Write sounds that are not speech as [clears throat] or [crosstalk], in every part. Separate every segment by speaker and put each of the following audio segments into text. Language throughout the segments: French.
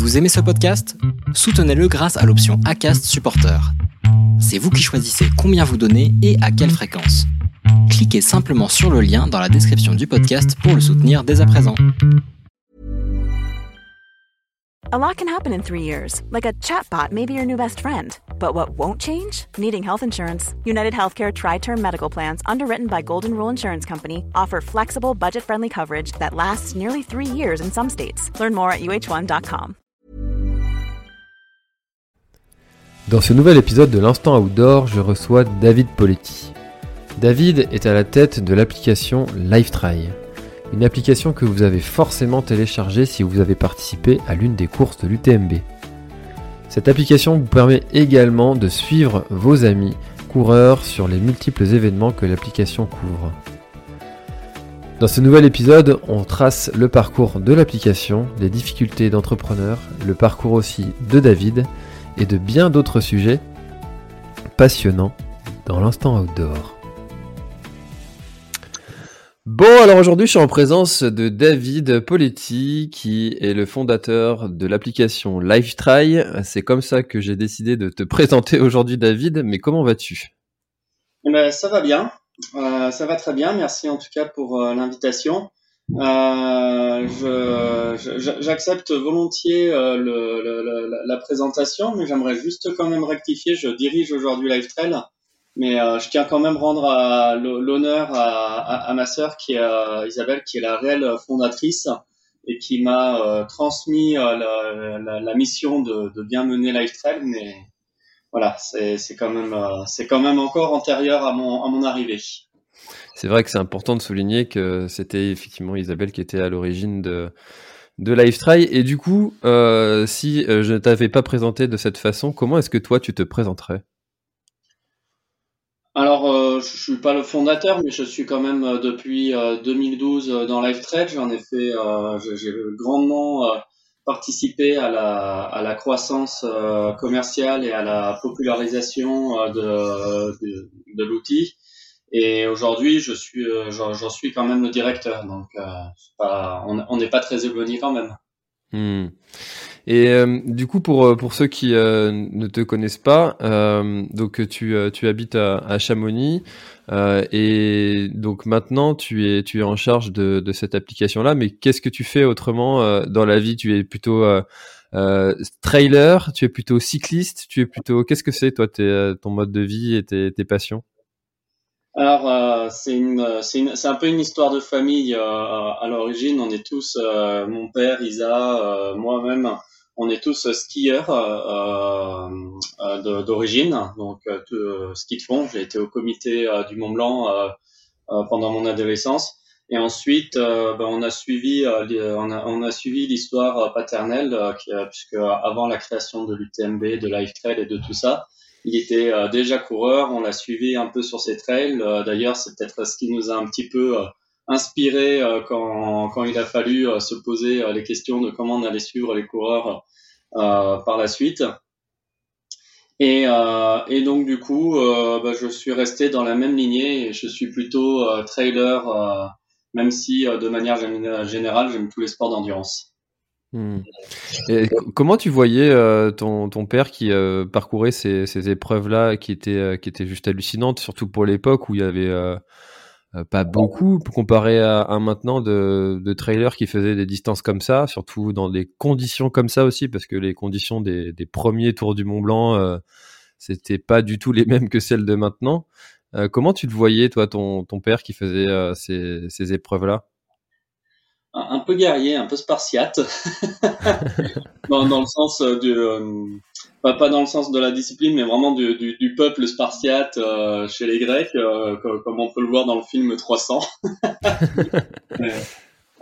Speaker 1: Vous aimez ce podcast? Soutenez-le grâce à l'option ACAST Supporter. C'est vous qui choisissez combien vous donnez et à quelle fréquence. Cliquez simplement sur le lien dans la description du podcast pour le soutenir dès à présent.
Speaker 2: A lot can happen in three years, like a chatbot may be your new best friend. But what won't change? Needing health insurance. United Healthcare Tri Term Medical Plans, underwritten by Golden Rule Insurance Company, offer flexible, budget friendly coverage that lasts nearly three years in some states. Learn more at uh1.com.
Speaker 3: Dans ce nouvel épisode de l'Instant Outdoor, je reçois David Poletti. David est à la tête de l'application LifeTry, une application que vous avez forcément téléchargée si vous avez participé à l'une des courses de l'UTMB. Cette application vous permet également de suivre vos amis coureurs sur les multiples événements que l'application couvre. Dans ce nouvel épisode, on trace le parcours de l'application, les difficultés d'entrepreneurs, le parcours aussi de David et de bien d'autres sujets passionnants dans l'instant outdoor. Bon, alors aujourd'hui, je suis en présence de David Poletti, qui est le fondateur de l'application LiveTry. C'est comme ça que j'ai décidé de te présenter aujourd'hui, David. Mais comment vas-tu?
Speaker 4: Eh ben, Ça va bien. Euh, ça va très bien. Merci en tout cas pour euh, l'invitation. Euh, J'accepte volontiers euh, le, le, la présentation, mais j'aimerais juste quand même rectifier. Je dirige aujourd'hui LiveTrail mais euh, je tiens quand même rendre l'honneur à, à, ma sœur qui est euh, Isabelle, qui est la réelle fondatrice et qui m'a euh, transmis la, la, la, mission de, de, bien mener Lifetrail. Mais voilà, c'est quand même c'est quand même encore antérieur à mon à mon arrivée.
Speaker 3: C'est vrai que c'est important de souligner que c'était effectivement Isabelle qui était à l'origine de de Lifetry. Et du coup, euh, si je ne t'avais pas présenté de cette façon, comment est-ce que toi tu te présenterais?
Speaker 4: Alors, euh, je suis pas le fondateur, mais je suis quand même euh, depuis 2012 euh, dans Live Trade. J'en ai fait, j'ai grandement participé à la, à la croissance commerciale et à la popularisation de, de, l'outil. Et aujourd'hui, je suis, j'en suis quand même le directeur. Donc, pas, on n'est pas très éloigné quand même.
Speaker 3: Hmm. Et euh, du coup, pour, euh, pour ceux qui euh, ne te connaissent pas, donc tu, tu habites à, à Chamonix et donc maintenant tu es, tu es en charge de, de cette application-là. Mais qu'est-ce que tu fais autrement dans la vie? Tu es plutôt trailer Tu es plutôt cycliste Tu es plutôt qu'est-ce que c'est toi ton mode de vie et tes, tes passions?
Speaker 4: Alors euh, c'est une, c'est un peu une histoire de famille euh, à l'origine. On est tous, euh, mon père, Isa, moi-même, on est tous skieurs d'origine, donc ski de fond. J'ai été au comité du Mont Blanc pendant mon adolescence. Et ensuite, ben, on a suivi, on a, on a suivi l'histoire paternelle, puisque avant la création de l'UTMB, de Life Trail et de tout ça, il était euh, déjà coureur, on l'a suivi un peu sur ses trails. Euh, d'ailleurs, c'est peut-être ce qui nous a un petit peu euh, inspiré quand, quand il a fallu se poser les questions de comment on allait suivre les coureurs par la suite. Et, et donc du coup, bah, je suis resté dans la même lignée et je suis plutôt trailer, même si de manière générale, j'aime tous les sports d'endurance.
Speaker 3: Hmm. Et comment tu voyais euh, ton, ton, père qui euh, parcourait ces, ces épreuves-là qui étaient, euh, qui étaient juste hallucinantes, surtout pour l'époque où il y avait pas beaucoup comparé à, à maintenant de, de, trailers qui faisaient des distances comme ça, surtout dans des conditions comme ça aussi, parce que les conditions des, des premiers tours du Mont Blanc, c'était pas du tout les [laughs] mêmes que celles de maintenant. comment tu le voyais, toi, ton, ton père qui faisait ces, ces épreuves-là?
Speaker 4: Un peu guerrier, un peu spartiate, [laughs] dans, le sens euh, du, euh, pas, dans le sens de la discipline, mais vraiment du peuple spartiate euh, chez les Grecs, comme, on peut le voir dans le film 300. [laughs]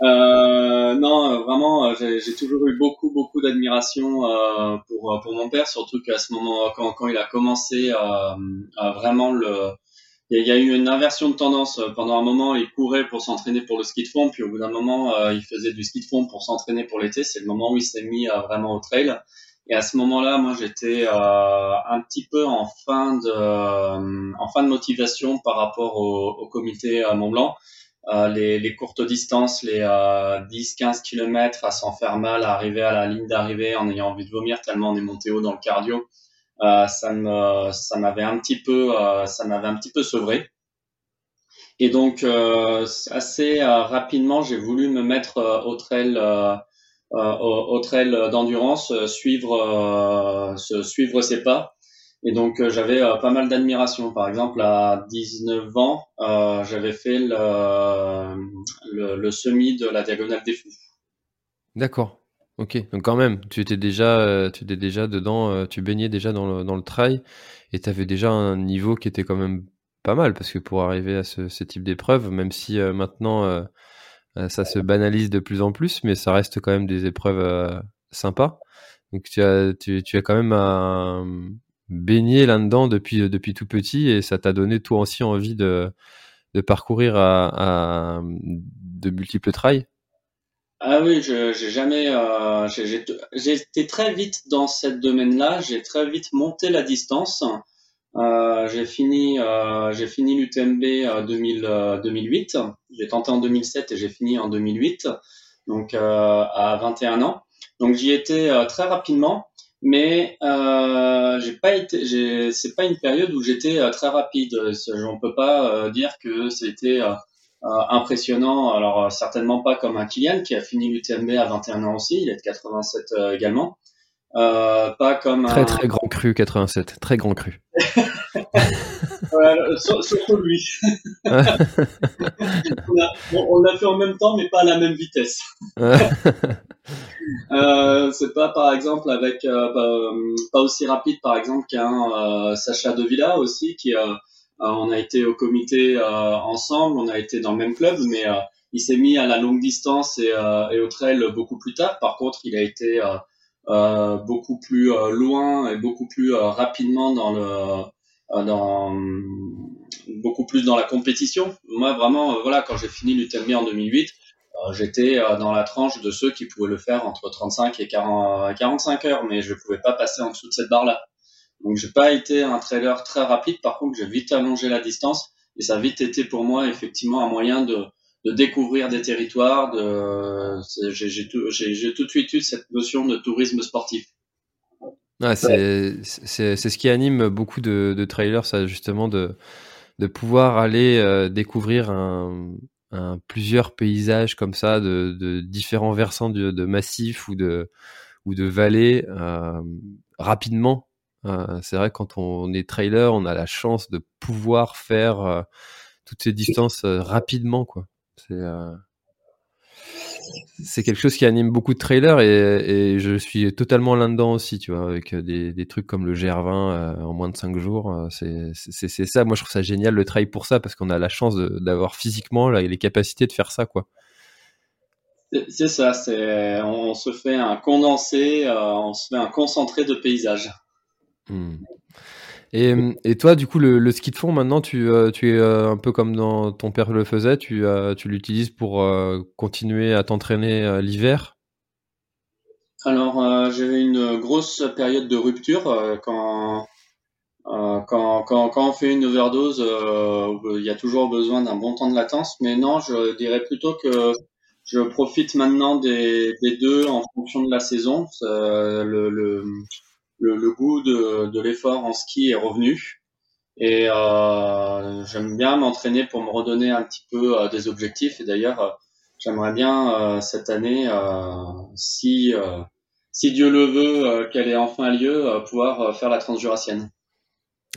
Speaker 4: non, vraiment, j'ai toujours eu beaucoup, beaucoup d'admiration pour, pour mon père, surtout qu'à ce moment, quand, quand il a commencé à vraiment le il y, a eu une inversion de tendance. Pendant un moment, il courait pour s'entraîner pour le ski de fond, puis au bout d'un moment, euh, il faisait du ski de fond pour s'entraîner pour l'été. C'est le moment où il s'est mis euh, vraiment au trail. Et à ce moment-là, moi, j'étais euh, un petit peu en fin de, en fin de motivation par rapport au, au comité Mont Blanc. les, les, courtes distances, les 10-15 km à s'en faire mal, à arriver à la ligne d'arrivée en ayant envie de vomir tellement on est monté haut dans le cardio. Ça me, ça m'avait un petit peu, ça m'avait un petit peu sevré. Et donc assez rapidement, j'ai voulu me mettre au trail euh, au, trail d'endurance, euh, suivre, euh, suivre ses pas. Et donc j'avais pas mal d'admiration. Par exemple, à 19 ans, j'avais fait le, le, semi de la diagonale des fous.
Speaker 3: D'accord. Ok. Donc quand même, tu étais déjà, tu étais déjà dedans, tu baignais déjà dans le, dans le trail et tu avais déjà un niveau qui était quand même pas mal parce que pour arriver à ce, ce type d'épreuve, même si maintenant euh, ça se banalise de plus en plus, mais ça reste quand même des épreuves euh, sympas. Donc tu as, tu, tu as quand même un, baigné là-dedans depuis, depuis tout petit et ça t'a donné toi aussi envie de, de parcourir à, à de multiples trails
Speaker 4: Ah oui, j'ai jamais, euh, j'ai été très vite dans ce domaine-là. J'ai très vite monté la distance. Euh, j'ai fini, euh, j'ai fini l'UTMB 2000, 2008. J'ai tenté en 2007 et j'ai fini en 2008, donc euh, à 21 ans. Donc j'y étais euh, très rapidement, mais euh, j'ai pas été, c'est pas une période où j'étais très rapide. On peut pas dire que c'était impressionnant. Alors certainement pas comme un Kylian qui a fini l'UTMB à 21 ans aussi. Il est de 87 également.
Speaker 3: Euh, pas comme très très grand cru 87, très grand cru. [laughs]
Speaker 4: voilà, surtout lui. [laughs] on, l'a fait en même temps, mais pas à la même vitesse. [laughs] euh, c'est pas par exemple avec euh, pas, aussi rapide par exemple qu'un euh, Sacha Devilla aussi qui euh, on a été au comité ensemble, on a été dans le même club, mais il s'est mis à la longue distance et, au trail beaucoup plus tard. Par contre, il a été euh, beaucoup plus euh, loin et beaucoup plus euh, rapidement dans le dans beaucoup plus dans la compétition. Moi vraiment voilà quand j'ai fini l'UTMB en 2008, j'étais dans la tranche de ceux qui pouvaient le faire entre 35 et 40, 45 heures, mais je ne pouvais pas passer en dessous de cette barre-là. Donc j'ai pas été un trailer très rapide, par contre j'ai vite allongé la distance et ça a vite été pour moi effectivement un moyen de, de découvrir des territoires. De, j'ai, tout, tout de suite eu cette notion de tourisme sportif.
Speaker 3: Ouais, c'est, c'est ce qui anime beaucoup de, de trailers, ça justement de, de pouvoir aller euh, découvrir un, un, plusieurs paysages comme ça, de, de différents versants de, de, massifs ou de, ou de vallées euh, rapidement. Euh, c'est vrai quand on est trailer, on a la chance de pouvoir faire euh, toutes ces distances euh, rapidement, quoi. C'est quelque chose qui anime beaucoup de trailers et, je suis totalement là-dedans aussi, tu vois, avec des, trucs comme le GR20 euh, en moins de 5 jours. c'est ça, moi je trouve ça génial le trail pour ça parce qu'on a la chance d'avoir physiquement les capacités de faire ça, quoi.
Speaker 4: C'est ça, on se fait un condensé, on se fait un concentré de paysage.
Speaker 3: Hmm. Et, toi, du coup, le, ski de fond, maintenant, tu, euh, es euh, un peu comme ton père le faisait, tu, euh, l'utilises pour continuer à t'entraîner l'hiver?
Speaker 4: Alors, j'ai une grosse période de rupture quand, quand, quand, on fait une overdose, il y a toujours besoin d'un bon temps de latence. Mais non, je dirais plutôt que je profite maintenant des, deux en fonction de la saison. Le, goût de, de l'effort en ski est revenu. Et euh, j'aime bien m'entraîner pour me redonner un petit peu euh, des objectifs. Et d'ailleurs, euh, j'aimerais bien euh, cette année, si, si Dieu le veut, qu'elle ait enfin lieu, pouvoir faire la transjurassienne.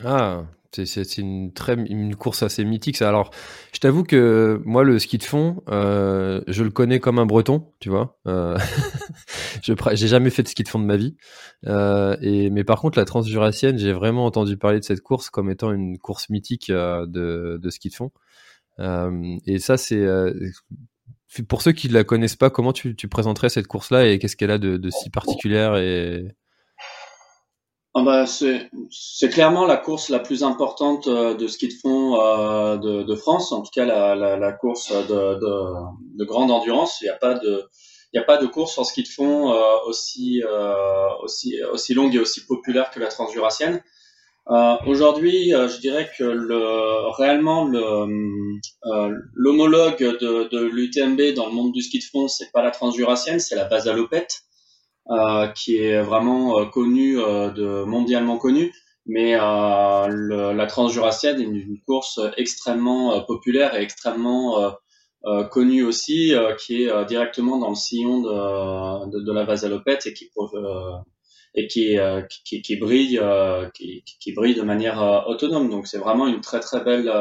Speaker 3: Ah, c'est une très une course assez mythique. Alors, je t'avoue que moi, le ski de fond, euh, je le connais comme un Breton, tu vois. Euh, [laughs] je j'ai jamais fait de ski de fond de ma vie. Euh, et mais par contre, la Transjurassienne, j'ai vraiment entendu parler de cette course comme étant une course mythique euh, de, de ski de fond. Euh, et ça, c'est euh, pour ceux qui ne la connaissent pas, comment tu, tu présenterais cette course-là et qu'est-ce qu'elle a de, de si particulière et
Speaker 4: ah bah, c'est clairement la course la plus importante euh, de ski de fond euh, de, de, France, en tout cas la, la, la course de, de, de, grande endurance. Il n'y a pas de il a pas de course en ski de fond euh, aussi, euh, aussi, aussi longue et aussi populaire que la transjurassienne. euh, Aujourd'hui, je dirais que le, réellement l'homologue de, de l'UTMB dans le monde du ski de fond, c'est pas la transjurassienne, c'est la basalopette, qui est vraiment connue, de, mondialement connue. Mais la transjurassienne est une course extrêmement populaire et extrêmement euh, connu aussi, euh, qui est euh, directement dans le sillon de, de, de la vasalopette et qui et qui, qui, qui, brille qui, qui, brille de manière autonome. Donc c'est vraiment une très très belle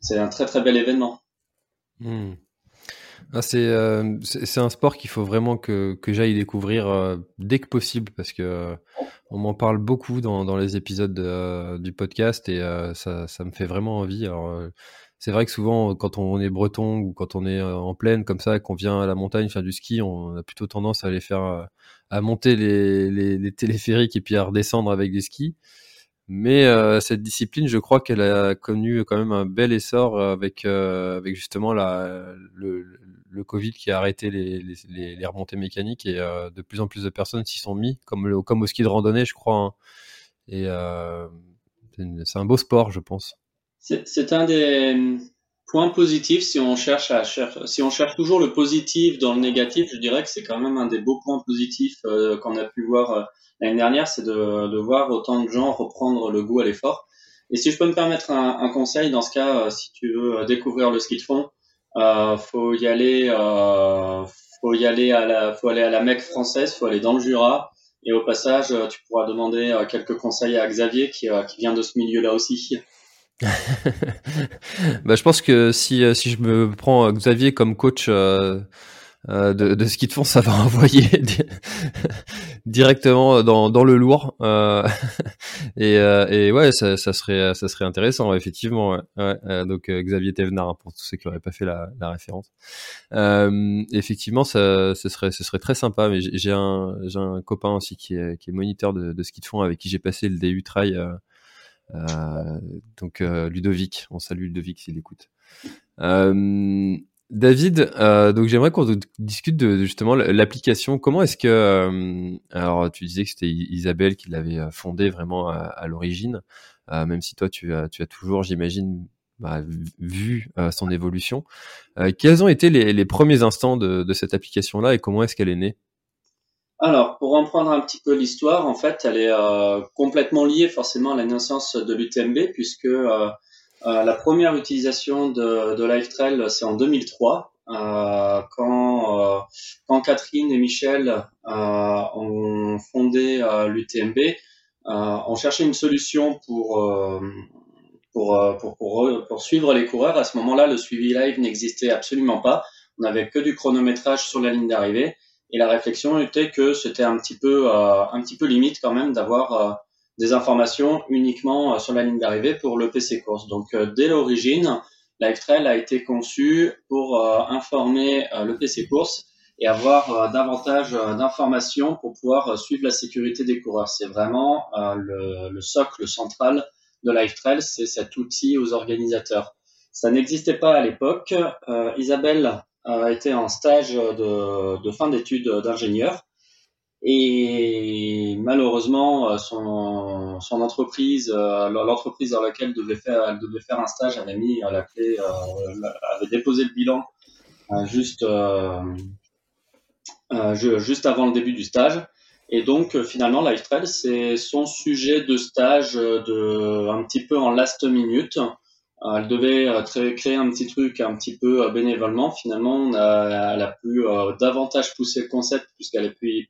Speaker 4: c'est un très très bel événement.
Speaker 3: Hmm. Ah, c'est c'est un sport qu'il faut vraiment que, j'aille découvrir dès que possible parce que on m'en parle beaucoup dans, les épisodes du podcast et ça, me fait vraiment envie. C'est vrai que souvent, quand on est breton ou quand on est euh, en plaine comme ça, qu'on vient à la montagne faire du ski, on a plutôt tendance à aller faire, euh, à monter les, les, téléphériques et puis à redescendre avec des skis. Mais euh, cette discipline, je crois qu'elle a connu quand même un bel essor avec, avec justement la, le, le Covid qui a arrêté les, les, les remontées mécaniques et de plus en plus de personnes s'y sont mis, comme, le, comme au ski de randonnée, je crois. Hein. Et c'est un beau sport, je pense.
Speaker 4: C'est un des points positifs si on cherche toujours le positif dans le négatif, je dirais que c'est quand même un des beaux points positifs euh, qu'on a pu voir euh, l'année dernière, c'est de, voir autant de gens reprendre le goût à l'effort. Et si je peux me permettre un, conseil dans ce cas, euh, si tu veux découvrir le ski de fond, faut y aller, faut y aller à la, faut aller à la Mecque française, faut aller dans le Jura. Et au passage, tu pourras demander quelques conseils à Xavier qui vient de ce milieu-là aussi. [laughs]
Speaker 3: bah, je pense que si, euh, si je me prends Xavier comme coach euh, euh, de, de ski de fond, ça va envoyer [laughs] directement dans, dans le lourd. Euh, [laughs] et, et ouais, ça, ça, serait, ça serait intéressant, effectivement. Ouais. donc Xavier Thévenard, hein, pour tous ceux qui n'auraient pas fait la, la référence. effectivement, ça, ce, serait, ce serait très sympa. Mais j'ai un, un copain aussi qui est, qui est moniteur de, de ski de fond avec qui j'ai passé le DU Trail euh, donc euh, Ludovic, on salue Ludovic s'il écoute. Euh, David, donc j'aimerais qu'on discute de, justement l'application. Comment est-ce que, alors tu disais que c'était Isabelle qui l'avait fondée vraiment à, l'origine, même si toi tu as, toujours, j'imagine, bah, vu son évolution. quels ont été les, premiers instants de, de cette application-là et comment est-ce qu'elle est née?
Speaker 4: Alors, pour en prendre un petit peu l'histoire, en fait, elle est euh, complètement liée forcément à la naissance de l'UTMB, puisque euh, euh, la première utilisation de, de LiveTrail, c'est en 2003, quand, Catherine et Michel ont fondé l'UTMB. on cherchait une solution pour, pour, pour, pour, pour suivre les coureurs. À ce moment-là, le suivi live n'existait absolument pas. On n'avait que du chronométrage sur la ligne d'arrivée. Et la réflexion était que c'était un petit peu, euh, un petit peu limite quand même d'avoir euh, des informations uniquement euh, sur la ligne d'arrivée pour le PC course. Donc dès l'origine, LiveTrail a été conçu pour informer le PC course et avoir davantage d'informations pour pouvoir suivre la sécurité des coureurs. C'est vraiment le, le, socle central de LiveTrail, c'est cet outil aux organisateurs. Ça n'existait pas à l'époque. Isabelle a été en stage de, fin d'études d'ingénieur. Et malheureusement, son, son entreprise, euh, l'entreprise dans laquelle devait faire, elle devait faire un stage, avait mis la clé, euh, avait déposé le bilan euh, juste, juste avant le début du stage. Et donc, finalement, LifeTrail, c'est son sujet de stage de, un petit peu en last minute. Euh, elle devait euh, créer un petit truc un petit peu euh, bénévolement. Finalement, elle a pu davantage pousser le concept puisqu'elle a pu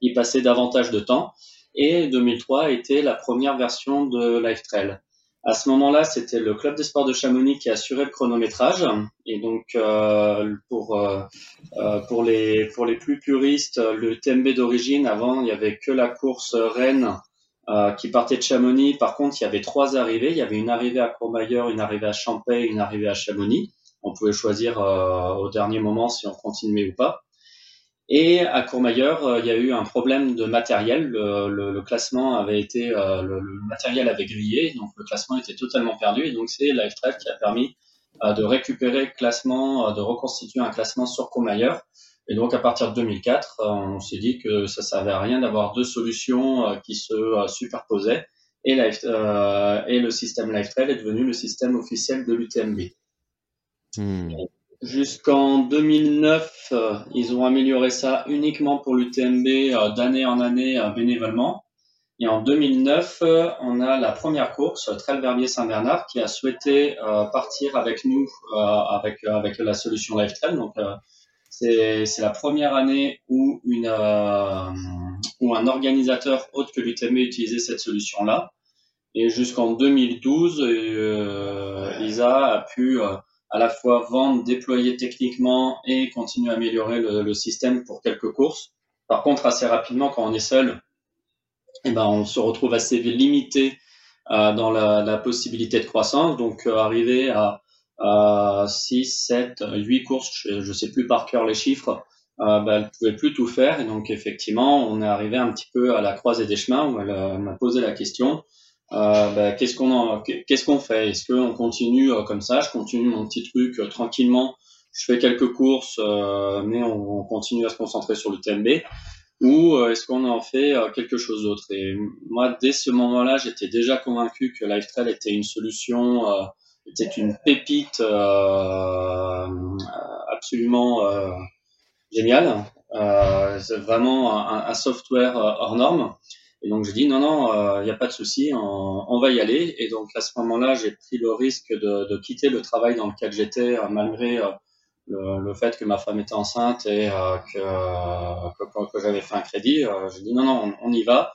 Speaker 4: y, passer davantage de temps. Et 2003 était la première version de LiveTrail. À ce moment-là, c'était le club des sports de Chamonix qui assurait le chronométrage. Et donc, pour pour les pour les plus puristes, le TMB d'origine, avant, il y avait que la course Rennes euh, qui partait de Chamonix. Par contre, il y avait trois arrivées. Il y avait une arrivée à Courmayeur, une arrivée à Champagne, une arrivée à Chamonix. On pouvait choisir euh, au dernier moment si on continuait ou pas. Et à Courmayeur, euh, il y a eu un problème de matériel. Le, le, le classement avait été, le, matériel avait grillé, donc le classement était totalement perdu. Et donc c'est LiveTrack qui a permis de récupérer le classement, de reconstituer un classement sur Courmayeur et donc, à partir de 2004, euh, on s'est dit que ça servait à rien d'avoir deux solutions euh, qui se euh, superposaient et, et le système LiveTrail est devenu le système officiel de l'UTMB. Hmm. Jusqu'en 2009, ils ont amélioré ça uniquement pour l'UTMB d'année en année bénévolement. Et en 2009, euh, on a la première course, Trail Verbier Saint-Bernard, qui a souhaité partir avec nous avec avec la solution LiveTrail. Donc c'est la première année où une où un organisateur autre que l'UTMB utilisait cette solution-là. Et jusqu'en 2012, ISA a pu à la fois vendre, déployer techniquement et continuer à améliorer le, le système pour quelques courses. Par contre, assez rapidement, quand on est seul, eh ben, on se retrouve assez limité euh, dans la, la, possibilité de croissance. Donc, euh, arriver à, à 6, 7, 8 courses, je ne sais plus par cœur les chiffres, euh, ben, elle ne pouvait plus tout faire. Et donc, effectivement, on est arrivé un petit peu à la croisée des chemins où elle euh, m'a posé la question. Euh, ben, qu'est-ce qu'on qu'est-ce qu'on fait? Est-ce qu'on continue euh, comme ça? Je continue mon petit truc tranquillement. Je fais quelques courses, mais on, on, continue à se concentrer sur le TMB ou euh, est-ce qu'on en fait euh, quelque chose d'autre? Et moi, dès ce moment-là, j'étais déjà convaincu que LifeTrail était une solution, euh, était une pépite absolument géniale. c'est vraiment un, software hors norme. Et donc je dis non non, il n'y a pas de souci, on, on, va y aller. Et donc à ce moment-là, j'ai pris le risque de, de, quitter le travail dans lequel j'étais malgré le, le, fait que ma femme était enceinte et euh, que, que, que j'avais fait un crédit, euh, j'ai dit non, non, on, y va.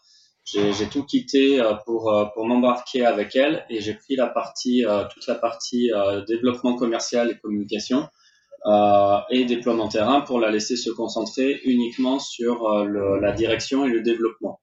Speaker 4: J'ai tout quitté euh, pour, pour m'embarquer avec elle et j'ai pris la partie, toute la partie développement commercial et communication et déploiement terrain pour la laisser se concentrer uniquement sur le, la direction et le développement.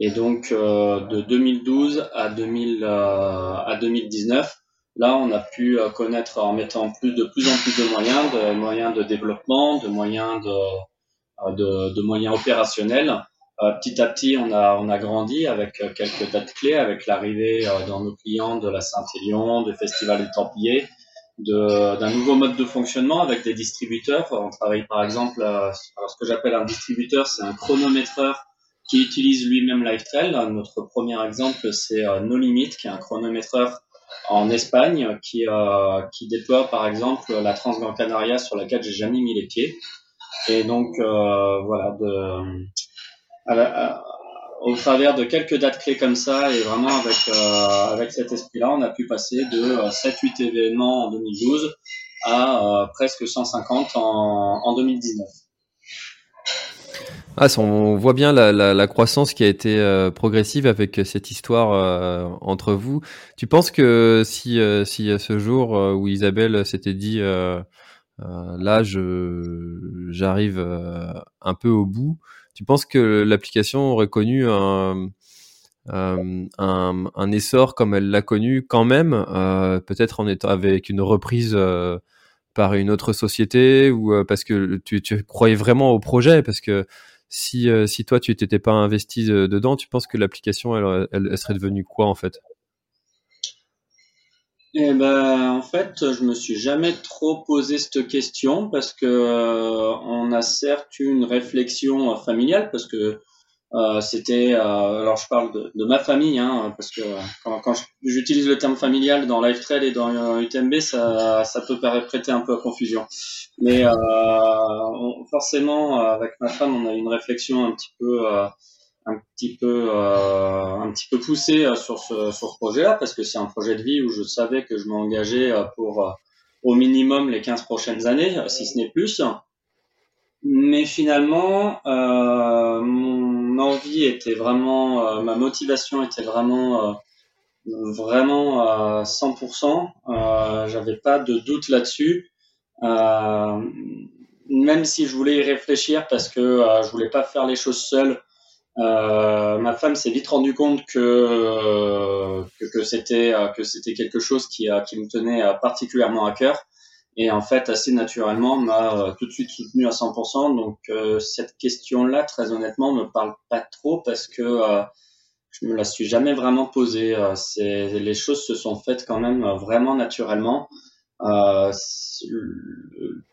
Speaker 4: Et donc de 2012 à, 2000, à 2019, Là, on a pu euh, connaître en mettant plus de plus en plus de moyens, de moyens de développement, de moyens de, euh, de, de moyens opérationnels. Euh, petit à petit, on a, on a grandi avec quelques dates clés, avec l'arrivée dans nos clients de la Saint-Élion, du Festival du Templier, d'un nouveau mode de fonctionnement avec des distributeurs. On travaille par exemple, alors ce que j'appelle un distributeur, c'est un chronométreur qui utilise lui-même LiveTrail. Notre premier exemple, c'est No Limit, qui est un chronométreur en Espagne qui, euh, qui déploie par exemple la Transgran Canaria sur laquelle j'ai jamais mis les pieds. Et donc euh, voilà, de, au travers de quelques dates clés comme ça et vraiment avec, euh, avec cet esprit-là, on a pu passer de 7-8 événements en 2012 à presque 150 en, en 2019.
Speaker 3: Ah, on voit bien la, la, croissance qui a été euh, progressive avec cette histoire euh, entre vous. Tu penses que si, euh, si ce jour où Isabelle s'était dit là, j'arrive un peu au bout, tu penses que l'application aurait connu un, un, essor comme elle l'a connu quand même, peut-être en étant avec une reprise par une autre société ou parce que tu, tu croyais vraiment au projet? Parce que si, euh, toi tu t'étais pas investi euh, dedans, tu penses que l'application elle, serait devenue quoi en fait?
Speaker 4: Eh ben, en fait, je me suis jamais trop posé cette question parce que euh, on a certes une réflexion familiale parce que euh, c'était, euh, alors je parle de, ma famille, hein, parce que quand, quand j'utilise le terme familial dans LiveTrail et dans UTMB, ça, ça peut prêter un peu à confusion. Mais euh, forcément, avec ma femme, on a une réflexion un petit peu, euh, un petit peu, euh, un petit peu poussée sur ce, sur ce projet-là, parce que c'est un projet de vie où je savais que je m'engageais pour au minimum les 15 prochaines années, si ce n'est plus. Mais finalement, euh, mon envie était vraiment, euh, ma motivation était vraiment, euh, vraiment à 100%. Euh, J'avais pas de doute là-dessus. Euh, même si je voulais y réfléchir parce que je voulais pas faire les choses seul. Ma femme s'est vite rendu compte que que, que c'était que c'était quelque chose qui, qui me tenait particulièrement à cœur et en fait assez naturellement m'a euh, tout de suite soutenu à 100%. Donc euh, cette question-là, très honnêtement, me parle pas trop parce que euh, je me la suis jamais vraiment posée. c'est les choses se sont faites quand même vraiment naturellement.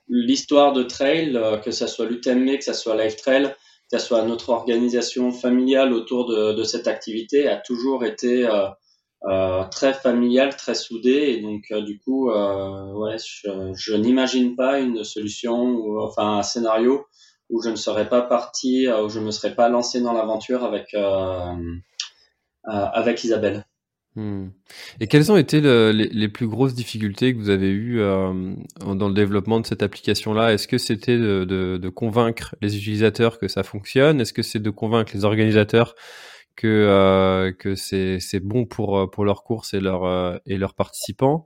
Speaker 4: L'histoire de trail, que ça soit l'UTMB, que ça soit Live Trail, que ce soit notre organisation familiale autour de, de cette activité, a toujours été euh, très familiale, très soudée. Et donc, du coup, ouais, je, je n'imagine pas une solution ou enfin un scénario où je ne serais pas parti, où je ne me serais pas lancé dans l'aventure avec avec Isabelle.
Speaker 3: Hmm. Et quelles ont été le, les, plus grosses difficultés que vous avez eues euh, dans le développement de cette application-là? Est-ce que c'était de, convaincre les utilisateurs que ça fonctionne? Est-ce que c'est de convaincre les organisateurs que, euh, que c'est, bon pour, pour leurs courses et, leur, euh, et leurs participants?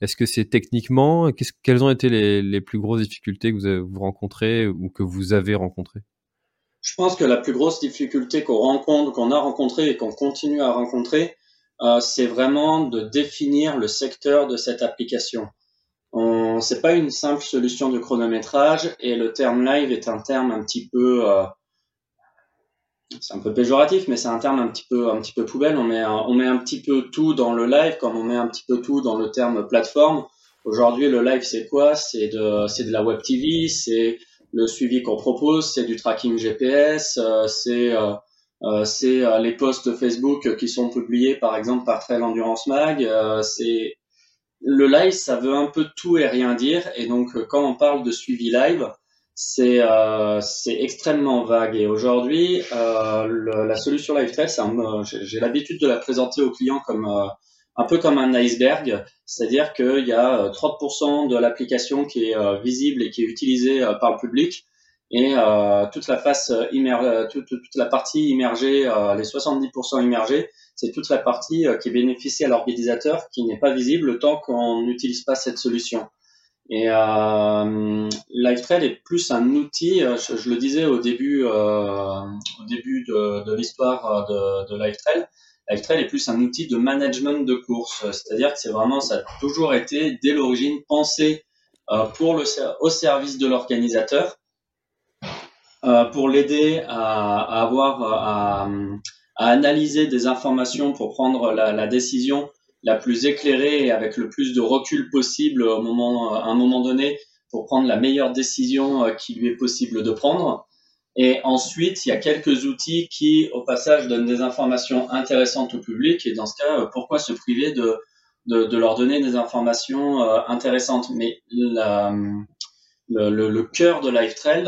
Speaker 3: Est-ce que c'est techniquement? Quelles ont été les, les, plus grosses difficultés que vous, vous rencontrez ou que vous avez rencontrées?
Speaker 4: Je pense que la plus grosse difficulté qu'on rencontre, qu'on a rencontrée et qu'on continue à rencontrer, euh, c'est vraiment de définir le secteur de cette application. C'est pas une simple solution de chronométrage et le terme live est un terme un petit peu, euh, c'est un peu péjoratif, mais c'est un terme un petit peu, un petit peu poubelle. On met, un, on met un petit peu tout dans le live, comme on met un petit peu tout dans le terme plateforme. Aujourd'hui, le live, c'est quoi? C'est de, c'est de la web TV, c'est le suivi qu'on propose, c'est du tracking GPS, euh, c'est euh, euh, c'est euh, les posts Facebook qui sont publiés par exemple par Trail Endurance Mag. Euh, c'est le live, ça veut un peu tout et rien dire. Et donc quand on parle de suivi live, c'est c'est extrêmement vague. Et aujourd'hui, la solution Live Trail, j'ai l'habitude de la présenter aux clients comme un peu comme un iceberg, c'est-à-dire qu'il y a 30% de l'application qui est visible et qui est utilisée par le public, et euh, toute la face euh, euh, toute, toute, la partie immergée, euh, les 70% immergés, c'est toute la partie euh, qui bénéficie à l'organisateur qui n'est pas visible tant qu'on n'utilise pas cette solution. Et euh, LiveTrail est plus un outil, je, je le disais au début, au début de, de l'histoire de, de LiveTrail, LiveTrail est plus un outil de management de course, c'est-à-dire que c'est vraiment, ça a toujours été dès l'origine pensé pour le, au service de l'organisateur euh, pour l'aider à, à, avoir à, à, analyser des informations pour prendre la, la, décision la plus éclairée et avec le plus de recul possible au moment, à un moment donné pour prendre la meilleure décision euh, qui lui est possible de prendre. Et ensuite, il y a quelques outils qui, au passage, donnent des informations intéressantes au public. Et dans ce cas, euh, pourquoi se priver de, de, de leur donner des informations intéressantes? Mais le, le, le, cœur de LiveTrail,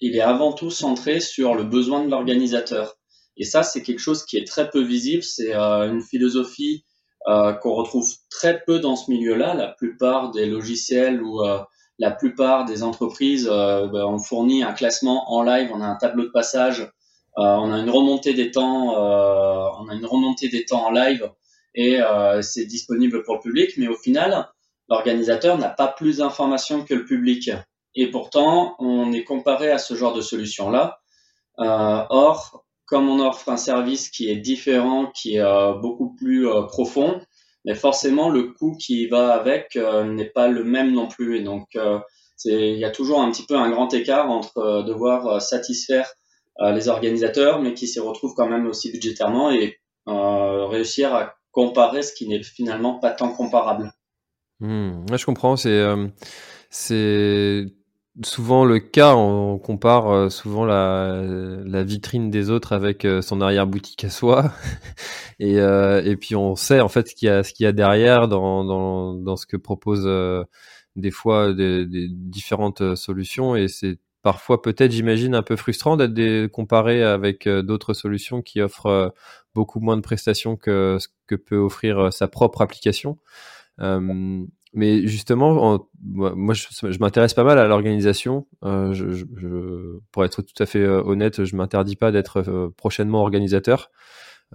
Speaker 4: il est avant tout centré sur le besoin de l'organisateur. Et ça, c'est quelque chose qui est très peu visible. C'est euh, une philosophie euh, qu'on retrouve très peu dans ce milieu-là. La plupart des logiciels ou euh, la plupart des entreprises, ben, on fournit un classement en live, on a un tableau de passage, on a une remontée des temps, on a une remontée des temps en live et c'est disponible pour le public. Mais au final, l'organisateur n'a pas plus d'informations que le public. Et pourtant, on est comparé à ce genre de solution-là. Euh, or, comme on offre un service qui est différent, qui est euh, beaucoup plus euh, profond, mais forcément le coût qui va avec n'est pas le même non plus. Et donc, il y a toujours un petit peu un grand écart entre devoir satisfaire les organisateurs, mais qui s'y retrouvent quand même aussi budgétairement et réussir à comparer ce qui n'est finalement pas tant comparable.
Speaker 3: Mmh, je comprends. C'est souvent le cas, on compare euh, souvent la, vitrine des autres avec euh, son arrière-boutique à soi. [laughs] et, euh, puis on sait en fait ce qu'il y a, ce qu'il y derrière dans, ce que proposent des fois des, différentes solutions. Et c'est parfois peut-être, j'imagine, un peu frustrant d'être comparé avec d'autres solutions qui offrent beaucoup moins de prestations que ce que peut offrir sa propre application. Euh, mais justement, moi, je, m'intéresse pas mal à l'organisation. Euh, pour être tout à fait euh, honnête, je m'interdis pas d'être euh, prochainement organisateur,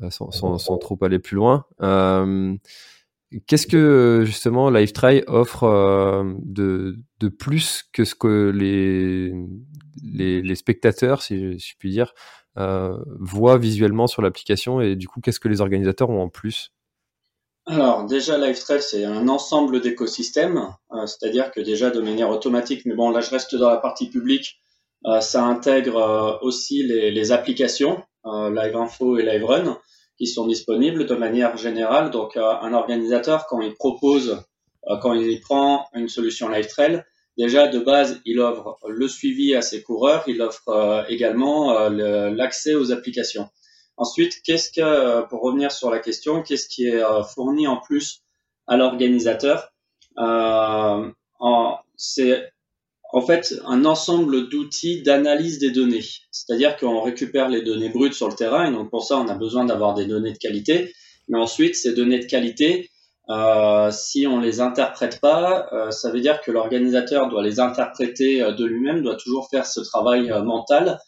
Speaker 3: sans, trop aller plus loin. Qu'est-ce que justement LiveTry offre de, de plus que ce que les, les spectateurs, si je, puis dire, voient visuellement sur l'application? Et du coup, qu'est-ce que les organisateurs ont en plus?
Speaker 4: Alors déjà LiveTrail c'est un ensemble d'écosystèmes, euh, c'est-à-dire que déjà de manière automatique, mais bon là je reste dans la partie publique, euh, ça intègre euh, aussi les, les applications Live Info et Live Run qui sont disponibles de manière générale. Donc un organisateur quand il propose, quand il prend une solution LiveTrail, déjà de base, il offre le suivi à ses coureurs, il offre également l'accès aux applications. Ensuite, qu'est-ce que, pour revenir sur la question, qu'est-ce qui est fourni en plus à l'organisateur C'est en fait un ensemble d'outils d'analyse des données. C'est-à-dire qu'on récupère les données brutes sur le terrain et donc pour ça on a besoin d'avoir des données de qualité. Mais ensuite ces données de qualité, euh, si on les interprète pas, euh, ça veut dire que l'organisateur doit les interpréter euh, de lui-même, doit toujours faire ce travail euh, mental.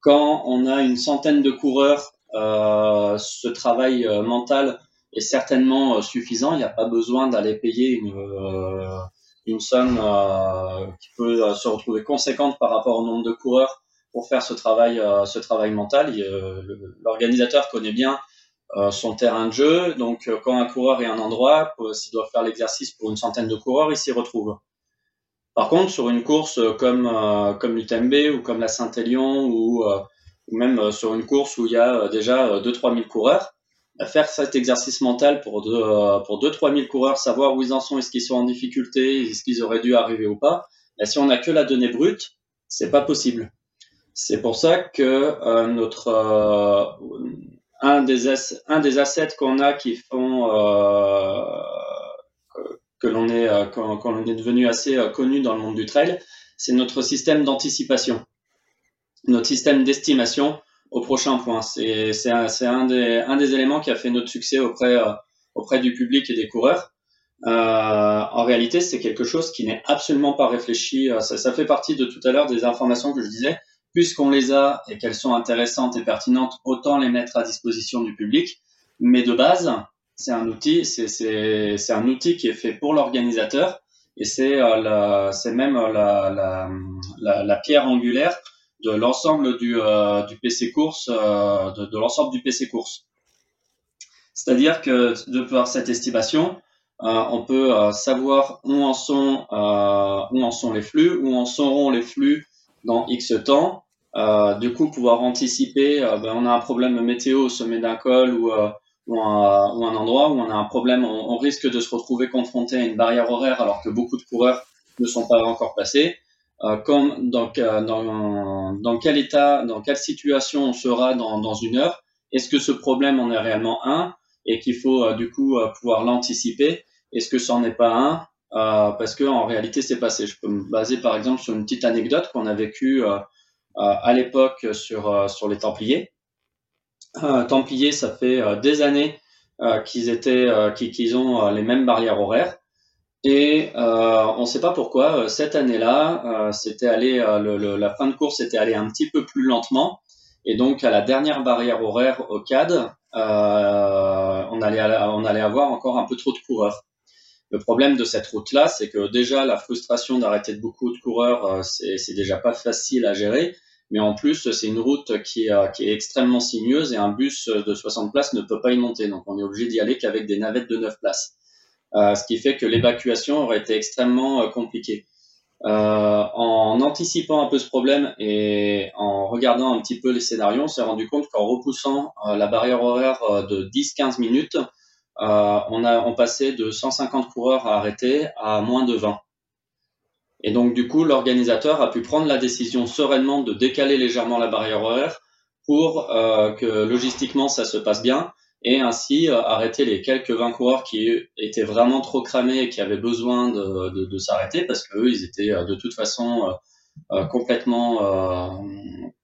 Speaker 4: Quand on a une centaine de coureurs, ce travail mental est certainement suffisant. Il n'y a pas besoin d'aller payer une somme euh, qui peut euh, se retrouver conséquente par rapport au nombre de coureurs pour faire ce travail, euh, ce travail mental. L'organisateur connaît bien son terrain de jeu, donc quand un coureur est à un endroit, s'il doit faire l'exercice pour une centaine de coureurs, il s'y retrouve. Par contre, sur une course comme comme l'UTMB ou comme la Saint-Élion ou, ou même sur une course où il y a déjà 2-3 000 coureurs, faire cet exercice mental pour deux, euh, pour deux, trois mille coureurs, savoir où ils en sont, est-ce qu'ils sont en difficulté, est-ce qu'ils auraient dû arriver ou pas. Et si on n'a que la donnée brute, c'est pas possible. C'est pour ça que euh, notre euh, un des un des assets qu'on a qui font que, l'on est quand, quand est devenu assez connu dans le monde du trail, c'est notre système d'anticipation, notre système d'estimation au prochain point. C'est un, un, des, un des éléments qui a fait notre succès auprès, euh, auprès du public et des coureurs. Euh, en réalité, c'est quelque chose qui n'est absolument pas réfléchi. Euh, ça, ça, fait partie de tout à l'heure des informations que je disais. Puisqu'on les a et qu'elles sont intéressantes et pertinentes, autant les mettre à disposition du public. Mais de base, c'est un outil, c'est un outil qui est fait pour l'organisateur et c'est euh, même la, la, la, la, pierre angulaire de l'ensemble du, euh, du PC course, euh, de, de l'ensemble du PC course. C'est-à-dire que de par cette estimation, euh, on peut savoir où en sont où en sont les flux, où en seront les flux dans X temps. du coup, pouvoir anticiper, ben, on a un problème météo au sommet d'un col ou, ou, un, ou, un, endroit où on a un problème, on, risque de se retrouver confronté à une barrière horaire alors que beaucoup de coureurs ne sont pas encore passés. Euh, comme dans, dans, dans, quel état, dans quelle situation on sera dans, dans une heure? Est-ce que ce problème en est réellement un et qu'il faut euh, du coup euh, pouvoir l'anticiper? Est-ce que n'en est pas un? Parce que en réalité c'est passé. Je peux me baser par exemple sur une petite anecdote qu'on a vécue à l'époque sur sur les Templiers. Templiers, ça fait des années qu'ils étaient, qu'ils ont les mêmes barrières horaires. Et euh, on ne sait pas pourquoi euh, cette année-là, euh, c'était allé, le, la fin de course était allée un petit peu plus lentement, et donc à la dernière barrière horaire au CAD, on allait, on allait avoir encore un peu trop de coureurs. Le problème de cette route-là, c'est que déjà la frustration d'arrêter de beaucoup de coureurs, c'est déjà pas facile à gérer, mais en plus c'est une route qui qui est extrêmement sinueuse et un bus de 60 places ne peut pas y monter, donc on est obligé d'y aller qu'avec des navettes de 9 places. Euh, ce qui fait que l'évacuation aurait été extrêmement euh, compliquée. Euh, en anticipant un peu ce problème et en regardant un petit peu les scénarios, on s'est rendu compte qu'en repoussant la barrière horaire de 10-15 minutes, on a on passait de 150 coureurs à arrêter à moins de 20. Et donc du coup, l'organisateur a pu prendre la décision sereinement de décaler légèrement la barrière horaire pour que logistiquement ça se passe bien et ainsi euh, arrêter les quelques 20 coureurs qui étaient vraiment trop cramés et qui avaient besoin de, de, de s'arrêter parce qu'eux, ils étaient euh, de toute façon euh, complètement,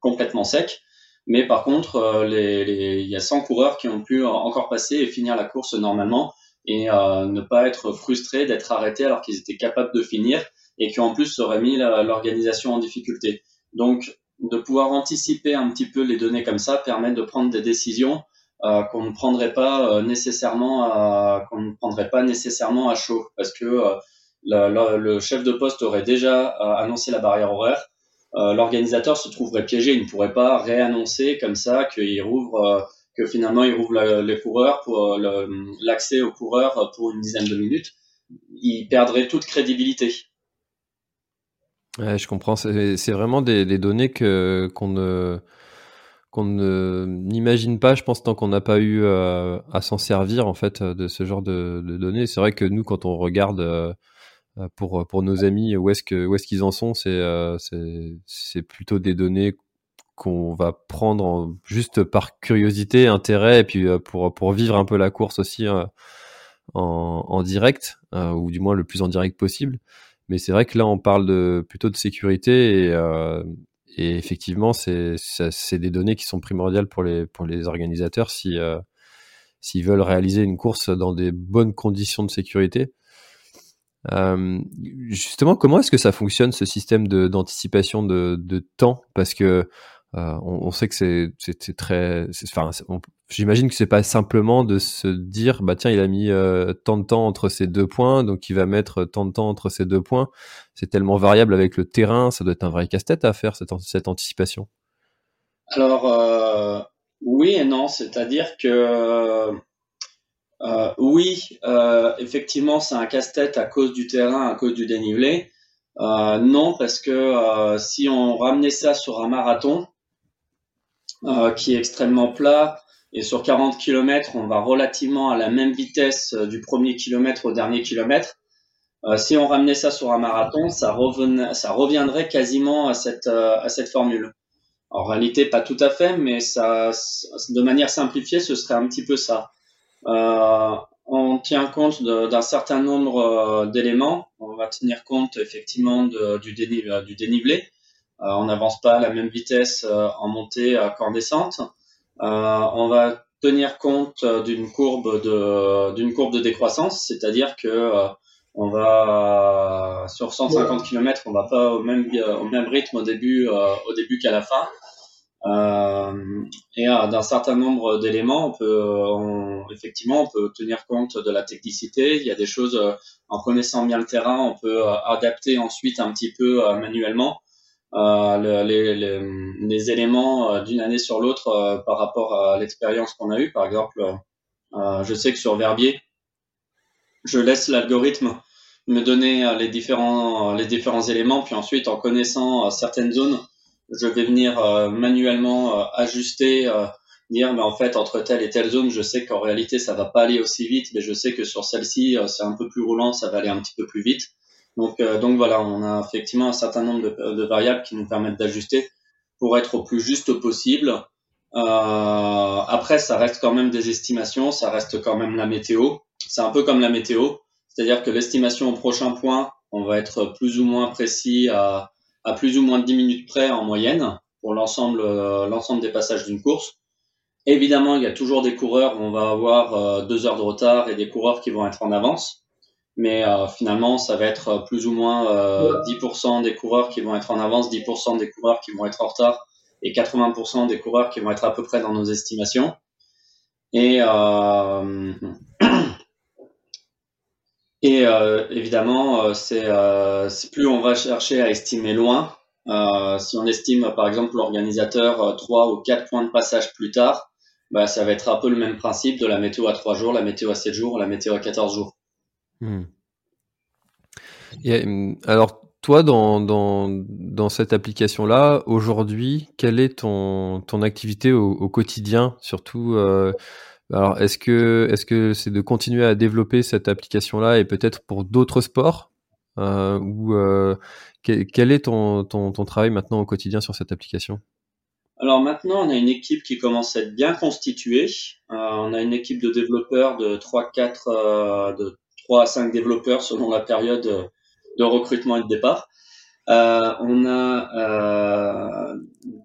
Speaker 4: complètement secs. Mais par contre, les, les, il y a 100 coureurs qui ont pu encore passer et finir la course normalement et ne pas être frustrés d'être arrêtés alors qu'ils étaient capables de finir et qui en plus seraient mis l'organisation en difficulté. Donc, de pouvoir anticiper un petit peu les données comme ça permet de prendre des décisions euh, qu'on ne prendrait pas euh, nécessairement à, qu'on ne prendrait pas nécessairement à chaud parce que euh, le, chef de poste aurait déjà annoncé la barrière horaire. L'organisateur se trouverait piégé, il ne pourrait pas réannoncer comme ça qu'il rouvre que finalement il rouvre les coureurs pour l'accès aux coureurs pour une dizaine de minutes. Il perdrait toute crédibilité.
Speaker 3: Je comprends. C'est vraiment des, des données que qu'on ne qu'on n'imagine pas, je pense, tant qu'on n'a pas eu euh, à s'en servir en fait de ce genre de, de données. C'est vrai que nous, quand on regarde euh, pour pour nos amis où est-ce que où est-ce qu'ils en sont c'est c'est plutôt des données qu'on va prendre juste par curiosité intérêt et puis pour pour vivre un peu la course aussi en, en direct ou du moins le plus en direct possible mais c'est vrai que là on parle de plutôt de sécurité et et effectivement, c'est des données qui sont primordiales pour les, pour les organisateurs si, euh, s'ils veulent réaliser une course dans des bonnes conditions de sécurité. Euh, justement, comment est-ce que ça fonctionne ce système d'anticipation de, de, temps? Parce que euh, on, sait que c'est très, enfin, j'imagine que c'est pas simplement de se dire, bah tiens, il a mis euh, tant de temps entre ces deux points, donc il va mettre tant de temps entre ces deux points. C'est tellement variable avec le terrain, ça doit être un vrai casse-tête à faire cette, cette anticipation.
Speaker 4: Alors euh, oui et non, c'est-à-dire que euh, oui, effectivement, c'est un casse-tête à cause du terrain, à cause du dénivelé. non, parce que si on ramenait ça sur un marathon, euh, qui est extrêmement plat. Et sur 40 km, on va relativement à la même vitesse euh, du premier kilomètre au dernier kilomètre. Euh, si on ramenait ça sur un marathon, ça, ça reviendrait quasiment à cette, à cette formule. En réalité, pas tout à fait, mais ça, de manière simplifiée, ce serait un petit peu ça. Euh, on tient compte d'un certain nombre d'éléments. On va tenir compte effectivement du dénivelé. Euh, on n'avance pas à la même vitesse euh, en montée qu'en descente. Euh, on va tenir compte d'une courbe de d'une courbe de décroissance, c'est-à-dire que on va sur 150 km, on va pas au même au même rythme au début au début qu'à la fin. Euh, et d'un certain nombre d'éléments, on peut effectivement on peut tenir compte de la technicité. Il y a des choses en connaissant bien le terrain, on peut adapter ensuite un petit peu manuellement. Euh, les, les, les, éléments euh, d'une année sur l'autre euh, par rapport à l'expérience qu'on a eue. Par exemple, je sais que sur Verbier, je laisse l'algorithme me donner les différents, les différents éléments, puis ensuite, en connaissant certaines zones, je vais venir manuellement ajuster, dire, mais en fait, entre telle et telle zone, je sais qu'en réalité, ça va pas aller aussi vite, mais je sais que sur celle-ci, c'est un peu plus roulant, ça va aller un petit peu plus vite. Donc, euh, donc voilà, on a effectivement un certain nombre de, variables qui nous permettent d'ajuster pour être au plus juste possible. Euh, après, ça reste quand même des estimations, ça reste quand même la météo. C'est un peu comme la météo, c'est-à-dire que l'estimation au prochain point, on va être plus ou moins précis à, plus ou moins de 10 minutes près en moyenne pour l'ensemble euh, l'ensemble des passages d'une course. Évidemment, il y a toujours des coureurs où on va avoir deux heures de retard et des coureurs qui vont être en avance mais euh, finalement, ça va être euh, plus ou moins 10% euh, des coureurs qui vont être en avance, 10% des coureurs qui vont être en retard et 80% des coureurs qui vont être à peu près dans nos estimations. Et, [clears throat] et évidemment, c'est plus on va chercher à estimer loin. si on estime par exemple l'organisateur 3 ou 4 points de passage plus tard, bah, ça va être un peu le même principe de la météo à 3 jours, la météo à 7 jours, la météo à 14 jours. Hmm.
Speaker 3: Alors, toi, dans, dans, dans cette application-là, aujourd'hui, quelle est ton, ton activité au, quotidien Surtout, euh, alors, est-ce que est-ce que c'est de continuer à développer cette application-là et peut-être pour d'autres sports euh, Ou euh, quel, est ton, ton, ton travail maintenant au quotidien sur cette application?
Speaker 4: Alors maintenant, on a une équipe qui commence à être bien constituée. on a une équipe de développeurs de 3-4 de 3 à 5 développeurs selon la période de recrutement et de départ. Euh, on a euh,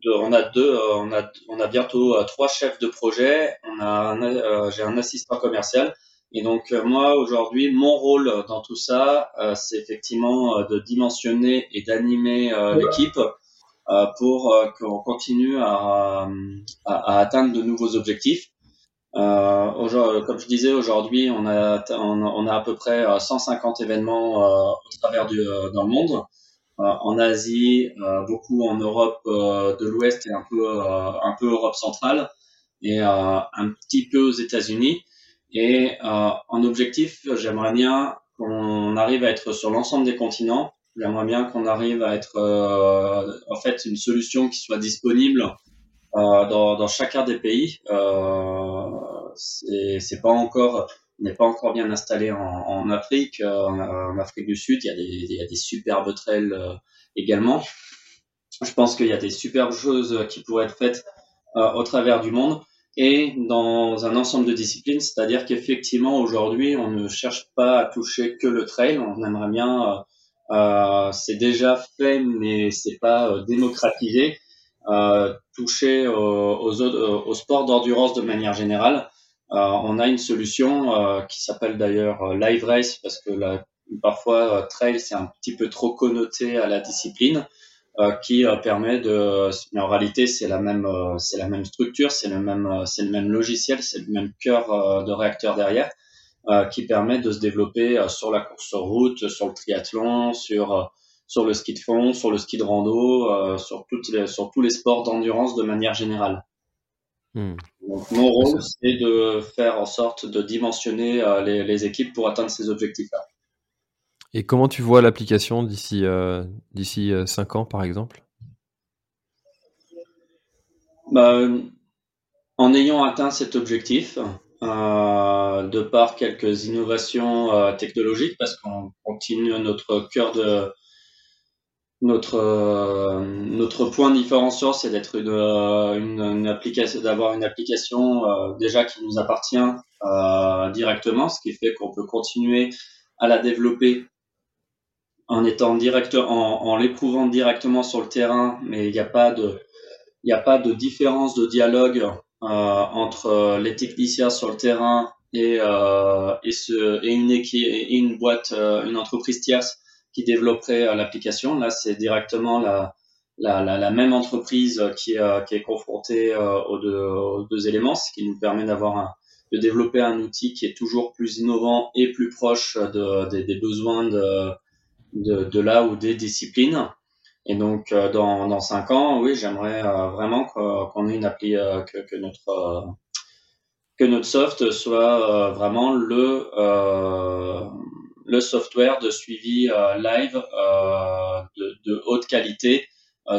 Speaker 4: on a deux on a on a bientôt euh, trois chefs de projet. On a euh, j'ai un assistant commercial et donc euh, moi aujourd'hui mon rôle dans tout ça c'est effectivement de dimensionner et d'animer l'équipe pour qu'on continue à, à, atteindre de nouveaux objectifs. Euh, comme je disais, aujourd'hui, on a, on, a à peu près 150 euh, événements euh, au travers du, euh, dans le monde. en Asie, beaucoup en Europe de l'Ouest et un peu, un peu Europe centrale et un petit peu aux États-Unis. Et en objectif, j'aimerais bien qu'on arrive à être sur l'ensemble des continents. J'aimerais bien qu'on arrive à être en fait une solution qui soit disponible euh, dans, dans, chacun des pays. Euh, c'est pas encore n'est pas encore bien installé en, Afrique. En, Afrique du Sud, il y a des, il y a des superbes trails également. Je pense qu'il y a des superbes choses qui pourraient être faites au travers du monde et dans un ensemble de disciplines, c'est-à-dire qu'effectivement aujourd'hui on ne cherche pas à toucher que le trail, on aimerait bien, euh, euh c'est déjà fait mais c'est pas euh, démocratisé, euh, toucher aux, aux, aux sports d'endurance de manière générale. Euh, on a une solution qui s'appelle d'ailleurs live race parce que la, parfois trail c'est un petit peu trop connoté à la discipline. Euh, qui euh, permet de, mais en réalité c'est la même, euh, c'est la même structure, c'est le même, c'est le même logiciel, c'est le même cœur de réacteur derrière, qui permet de se développer sur la course route, sur le triathlon, sur sur le ski de fond, sur le ski de rando, sur toutes les, sur tous les sports d'endurance de manière générale. Hmm. Donc, mon rôle, c'est de faire en sorte de dimensionner les, les équipes pour atteindre ces objectifs-là.
Speaker 3: Et comment tu vois l'application d'ici euh, d'ici 5 euh, ans, par exemple?
Speaker 4: Bah, En ayant atteint cet objectif, euh, de par quelques innovations technologiques, parce qu'on continue notre cœur de notre notre point différenciant, c'est d'être une, une, application, d'avoir une application déjà qui nous appartient directement, ce qui fait qu'on peut continuer à la développer en étant direct, en, l'éprouvant directement sur le terrain, mais il n'y a pas de, il a pas de différence de dialogue euh, entre les techniciens sur le terrain et, euh, et, ce, et une et une boîte, euh, une entreprise tierce qui développerait euh, l'application. Là, c'est directement la, la, la, la, même entreprise qui, qui est confrontée aux deux, aux, deux, éléments, ce qui nous permet d'avoir de développer un outil qui est toujours plus innovant et plus proche de, des, des besoins de, de, de là ou des disciplines. Et donc, euh, dans, dans cinq ans, oui, j'aimerais euh, vraiment qu'on ait une appli, euh, que, que, notre que notre soft soit vraiment le le software de suivi live de, de, haute qualité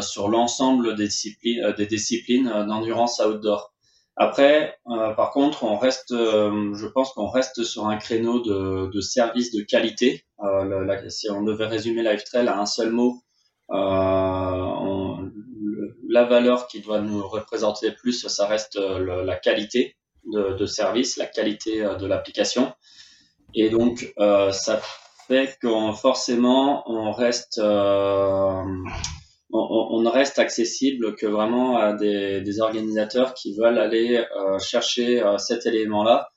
Speaker 4: sur l'ensemble des disciplines, des disciplines d'endurance outdoor. Après, par contre, on reste, je pense qu'on reste sur un créneau de, de service de qualité euh, si on devait résumer LiveTrail à un seul mot, euh, la valeur qui doit nous représenter plus, ça reste euh, la qualité de, service, la qualité de l'application. Et donc, ça fait qu'on forcément, on reste, on, reste accessible que vraiment à des, organisateurs qui veulent aller chercher cet élément-là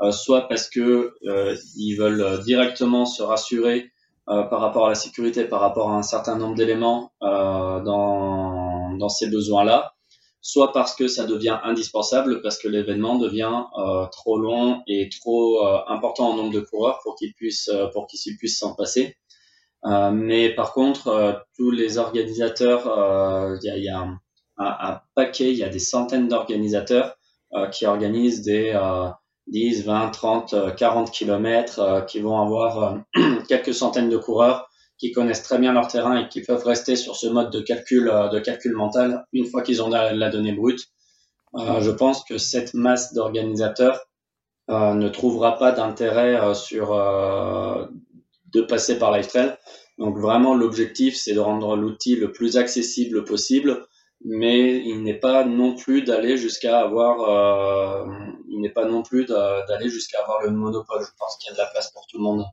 Speaker 4: euh, soit parce que euh, ils veulent directement se rassurer euh, par rapport à la sécurité, par rapport à un certain nombre d'éléments dans, dans ces besoins-là, soit parce que ça devient indispensable, parce que l'événement devient trop long et trop important en nombre de coureurs pour qu'ils puissent pour qu'ils puissent s'en passer. Euh, mais par contre, euh, tous les organisateurs, il y a, un, paquet, il y a des centaines d'organisateurs qui organisent des 10, 20, 30, 40 kilomètres, euh, qui vont avoir euh, [clears throat] quelques centaines de coureurs qui connaissent très bien leur terrain et qui peuvent rester sur ce mode de calcul, euh, de calcul mental une fois qu'ils ont la, donnée brute. je pense que cette masse d'organisateurs ne trouvera pas d'intérêt sur de passer par LiveTrail. Donc vraiment l'objectif c'est de rendre l'outil le plus accessible possible mais il n'est pas non plus d'aller jusqu'à avoir, euh, il n'est pas non plus d'aller jusqu'à avoir le monopole. Je pense qu'il y a de la place pour tout le monde.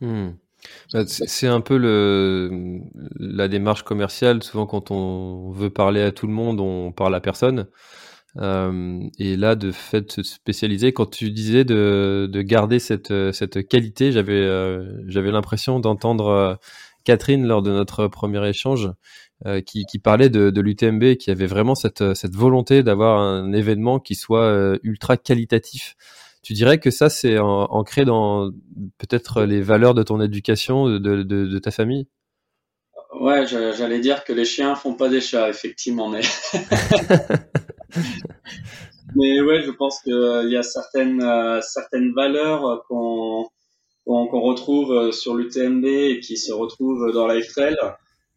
Speaker 3: Hmm. Bah, c'est un peu la démarche commerciale. Souvent, quand on veut parler à tout le monde, on parle à personne. Euh, et là, de fait, se spécialiser. Quand tu disais de, de garder cette, qualité, j'avais euh, l'impression d'entendre euh, Catherine lors de notre premier échange qui, parlait de, de l'UTMB, qui avait vraiment cette, volonté d'avoir un événement qui soit ultra qualitatif. Tu dirais que ça, c'est ancré dans peut-être les valeurs de ton éducation, de, de, de ta famille?
Speaker 4: Ouais, j'allais dire que les chiens font pas des chats, effectivement, mais. [laughs] mais ouais, je pense qu'il euh, y a certaines, certaines valeurs qu'on qu'on retrouve sur l'UTMB et qui se retrouvent dans Life Trail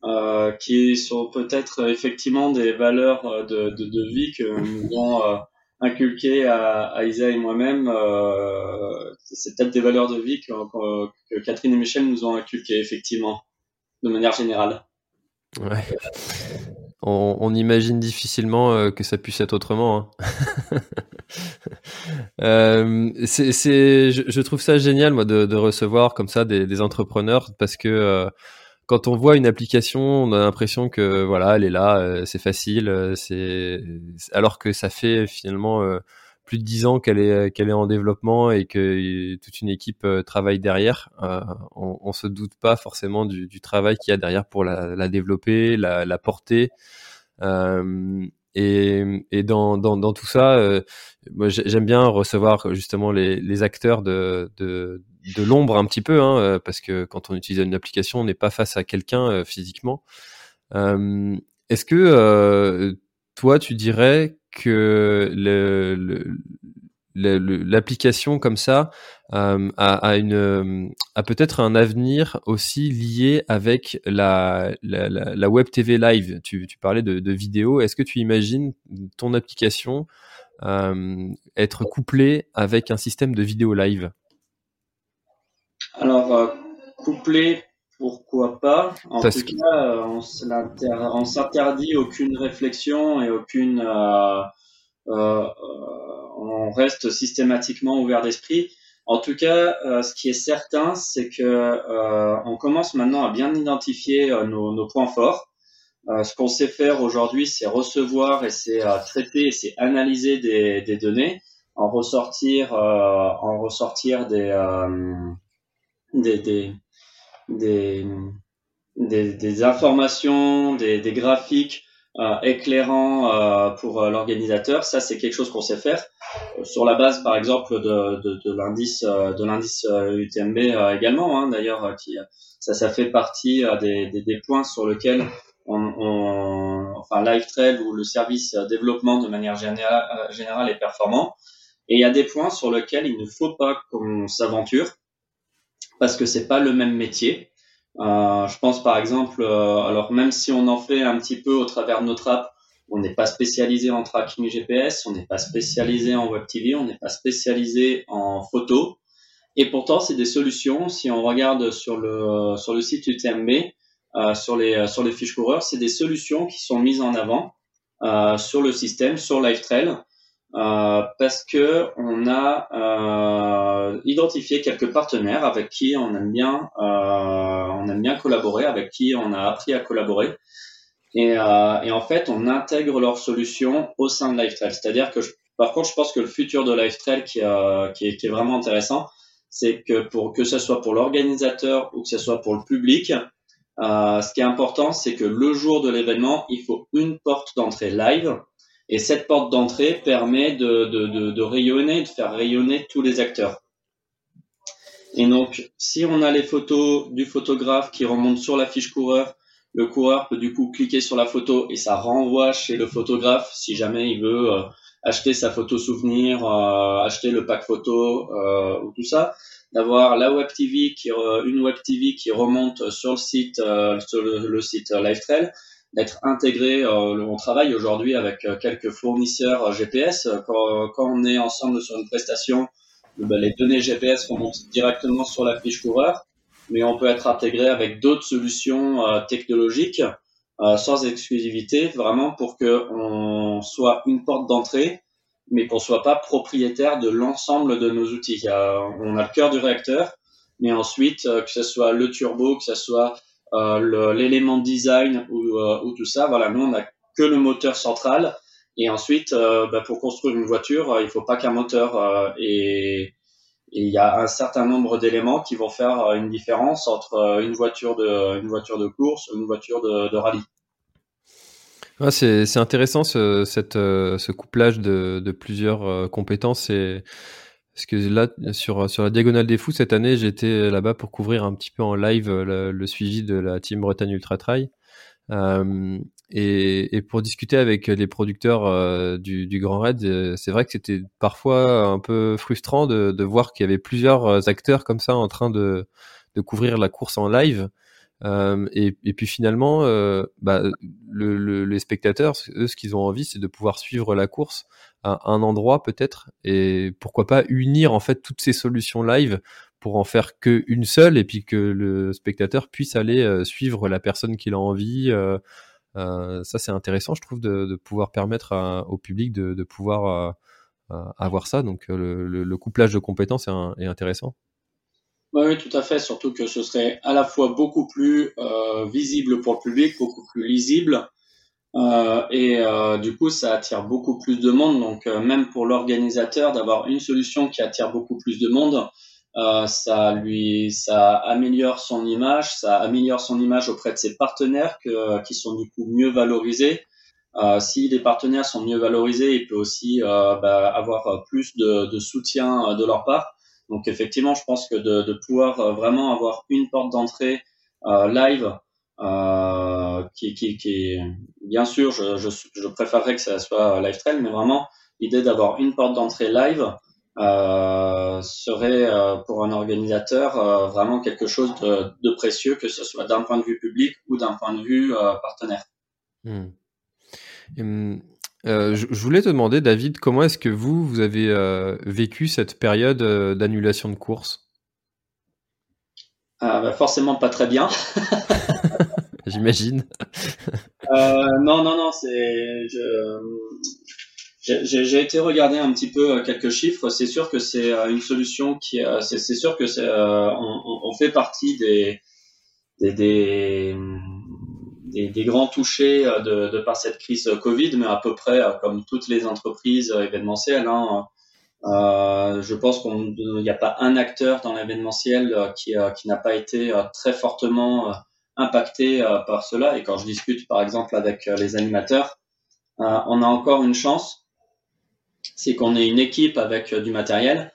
Speaker 4: euh, qui sont peut-être effectivement des valeurs euh, de, de, de, vie que nous ont inculqué à, à Isa et moi-même, euh, c'est peut-être des valeurs de vie que, Catherine et Michel nous ont inculquées, effectivement, de manière générale.
Speaker 3: Ouais. On, imagine difficilement euh, que ça puisse être autrement. Hein. [laughs] euh, je, trouve ça génial, moi, de, recevoir comme ça des, entrepreneurs parce que quand on voit une application, on a l'impression que voilà, elle est là, euh, c'est facile, euh, c'est alors que ça fait finalement euh, plus de dix ans qu'elle est qu'elle est en développement et que toute une équipe travaille derrière. on, se doute pas forcément du, travail qu'il y a derrière pour la, développer, la porter. Et, et dans, dans, dans, tout ça, moi j'aime bien recevoir justement les, les acteurs de, de, de l'ombre un petit peu, hein, euh, parce que quand on utilise une application, on n'est pas face à quelqu'un euh, physiquement. Euh, est-ce que toi, tu dirais que l'application comme ça a, a, une a peut-être un avenir aussi lié avec la, la, la web TV live. Tu, tu parlais de, de vidéo. Est-ce que tu imagines ton application euh, être couplée avec un système de vidéo live?
Speaker 4: Alors, euh, couplé, pourquoi pas? En tout cas, euh, on s'interdit aucune réflexion et aucune. Euh, on reste systématiquement ouvert d'esprit. En tout cas, ce qui est certain, c'est que on commence maintenant à bien identifier nos, points forts. ce qu'on sait faire aujourd'hui, c'est recevoir et c'est traiter et c'est analyser des, des, données, en ressortir, en ressortir des des, des, des, des, des informations, des graphiques euh, éclairants euh, pour euh, l'organisateur. Ça, c'est quelque chose qu'on sait faire sur la base, par exemple, de, l'indice de l'indice UTMB également. Hein, D'ailleurs, qui ça, ça fait partie des, des, des, points sur lesquels on, on enfin LiveTrail ou le service développement de manière générale, générale est performant. Et il y a des points sur lesquels il ne faut pas qu'on s'aventure parce que c'est pas le même métier. Euh, je pense par exemple, euh, alors même si on en fait un petit peu au travers de notre app, on n'est pas spécialisé en tracking GPS, on n'est pas spécialisé en web TV, on n'est pas spécialisé en photo. Et pourtant, c'est des solutions. Si on regarde sur le sur le site UTMB, euh, sur les sur les fiches coureurs, c'est des solutions qui sont mises en avant euh, sur le système, sur LiveTrail, euh, parce que on a euh, identifié quelques partenaires avec qui on aime bien, euh, on aime bien collaborer, avec qui on a appris à collaborer. Et, et en fait, on intègre leurs solutions au sein de LifeTrail. C'est-à-dire que, par contre, je pense que le futur de LifeTrail qui, qui, est, qui est vraiment intéressant, c'est que pour que ce soit pour l'organisateur ou que ce soit pour le public, euh, ce qui est important, c'est que le jour de l'événement, il faut une porte d'entrée live et cette porte d'entrée permet de, de, de, de, rayonner, de faire rayonner tous les acteurs. Et donc, si on a les photos du photographe qui remontent sur la fiche coureur, le coureur peut du coup cliquer sur la photo et ça renvoie chez le photographe si jamais il veut euh, acheter sa photo souvenir, euh, acheter le pack photo euh, ou tout ça. D'avoir la web TV qui une web TV qui remonte sur le site sur le, le site LiveTrail d'être intégré. Euh, on travaille aujourd'hui avec euh, quelques fournisseurs euh, GPS. Quand, quand, on est ensemble sur une prestation, ben, les données GPS remontent directement sur la fiche coureur, mais on peut être intégré avec d'autres solutions technologiques sans exclusivité, vraiment pour que on soit une porte d'entrée, mais qu'on soit pas propriétaire de l'ensemble de nos outils. on a le cœur du réacteur, mais ensuite que ce soit le turbo, que ce soit euh, l'élément design ou, euh, ou, tout ça. Voilà, nous on a que le moteur central. Et ensuite, euh, bah, pour construire une voiture, il faut pas qu'un moteur et il y a un certain nombre d'éléments qui vont faire une différence entre une voiture de, une voiture de course ou une voiture de, de rallye.
Speaker 3: Ah, c'est intéressant ce, cette, ce couplage de, de plusieurs compétences et parce que là, sur, sur la Diagonale des Fous, cette année, j'étais là-bas pour couvrir un petit peu en live euh, le, suivi de la Team Bretagne Ultra Trail. Euh, et, pour discuter avec les producteurs euh, du, Grand Raid, c'est vrai que c'était parfois un peu frustrant de, de voir qu'il y avait plusieurs acteurs comme ça en train de, de couvrir la course en live. Et, puis finalement, bah, les spectateurs, eux, ce qu'ils ont envie, c'est de pouvoir suivre la course à un endroit peut-être, et pourquoi pas unir en fait toutes ces solutions live pour en faire qu'une seule, et puis que le spectateur puisse aller suivre la personne qu'il a envie. ça, c'est intéressant, je trouve, de, pouvoir permettre au public de, pouvoir avoir ça. Donc, le, couplage de compétences est intéressant.
Speaker 4: Oui, tout à fait. Surtout que ce serait à la fois beaucoup plus euh, visible pour le public, beaucoup plus lisible. Euh, et euh, du coup, ça attire beaucoup plus de monde. Donc, même pour l'organisateur, d'avoir une solution qui attire beaucoup plus de monde, ça lui, ça améliore son image, ça améliore son image auprès de ses partenaires que, qui sont du coup mieux valorisés. si les partenaires sont mieux valorisés, il peut aussi bah, avoir plus de, de soutien de leur part. Donc effectivement, je pense que de, pouvoir euh, vraiment avoir une porte d'entrée euh, live, euh, qui, bien sûr, je, préférerais que ça soit live trail, mais vraiment l'idée d'avoir une porte d'entrée live euh, serait pour un organisateur vraiment quelque chose de, de, précieux, que ce soit d'un point de vue public ou d'un point de vue partenaire.
Speaker 3: Hmm. Hum, euh, je, voulais te demander, David, comment est-ce que vous, vous avez euh, vécu cette période euh, d'annulation de course
Speaker 4: ah, bah, Forcément pas très bien. [laughs]
Speaker 3: J'imagine. [laughs]
Speaker 4: non, non, non, c'est. J'ai été regarder un petit peu quelques chiffres. C'est sûr que c'est une solution qui. C'est sûr que c'est. On, on, fait partie des, des, des des, grands touchés euh, de, de, par cette crise Covid, mais à peu près euh, comme toutes les entreprises euh, événementielles. Hein, euh, je pense qu'il n'y a pas un acteur dans l'événementiel qui, qui n'a pas été très fortement impacté par cela. Et quand je discute par exemple avec les animateurs, on a encore une chance, c'est qu'on est une équipe avec du matériel.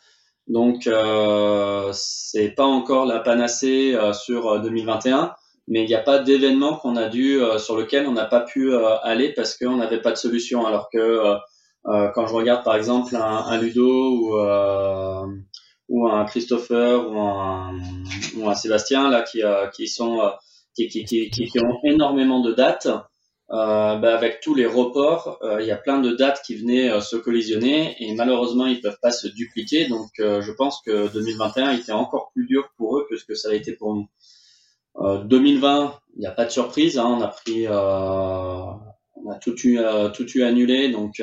Speaker 4: Donc euh, c'est pas encore la panacée sur 2021, mais il n'y a pas d'événement qu'on a dû euh, sur lequel on n'a pas pu euh, aller parce qu'on n'avait pas de solution. Alors que euh, quand je regarde par exemple un, Ludo ou un Christopher ou un, Sébastien là qui qui ont énormément de dates. Bah avec tous les reports, il y a plein de dates qui venaient se collisionner et malheureusement ils peuvent pas se dupliquer. Donc je pense que 2021 était encore plus dur pour eux que ce que ça a été pour nous. 2020, euh, il n'y a pas de surprise. Hein, on a pris, euh, on a tout eu, euh, tout eu annulé. Donc,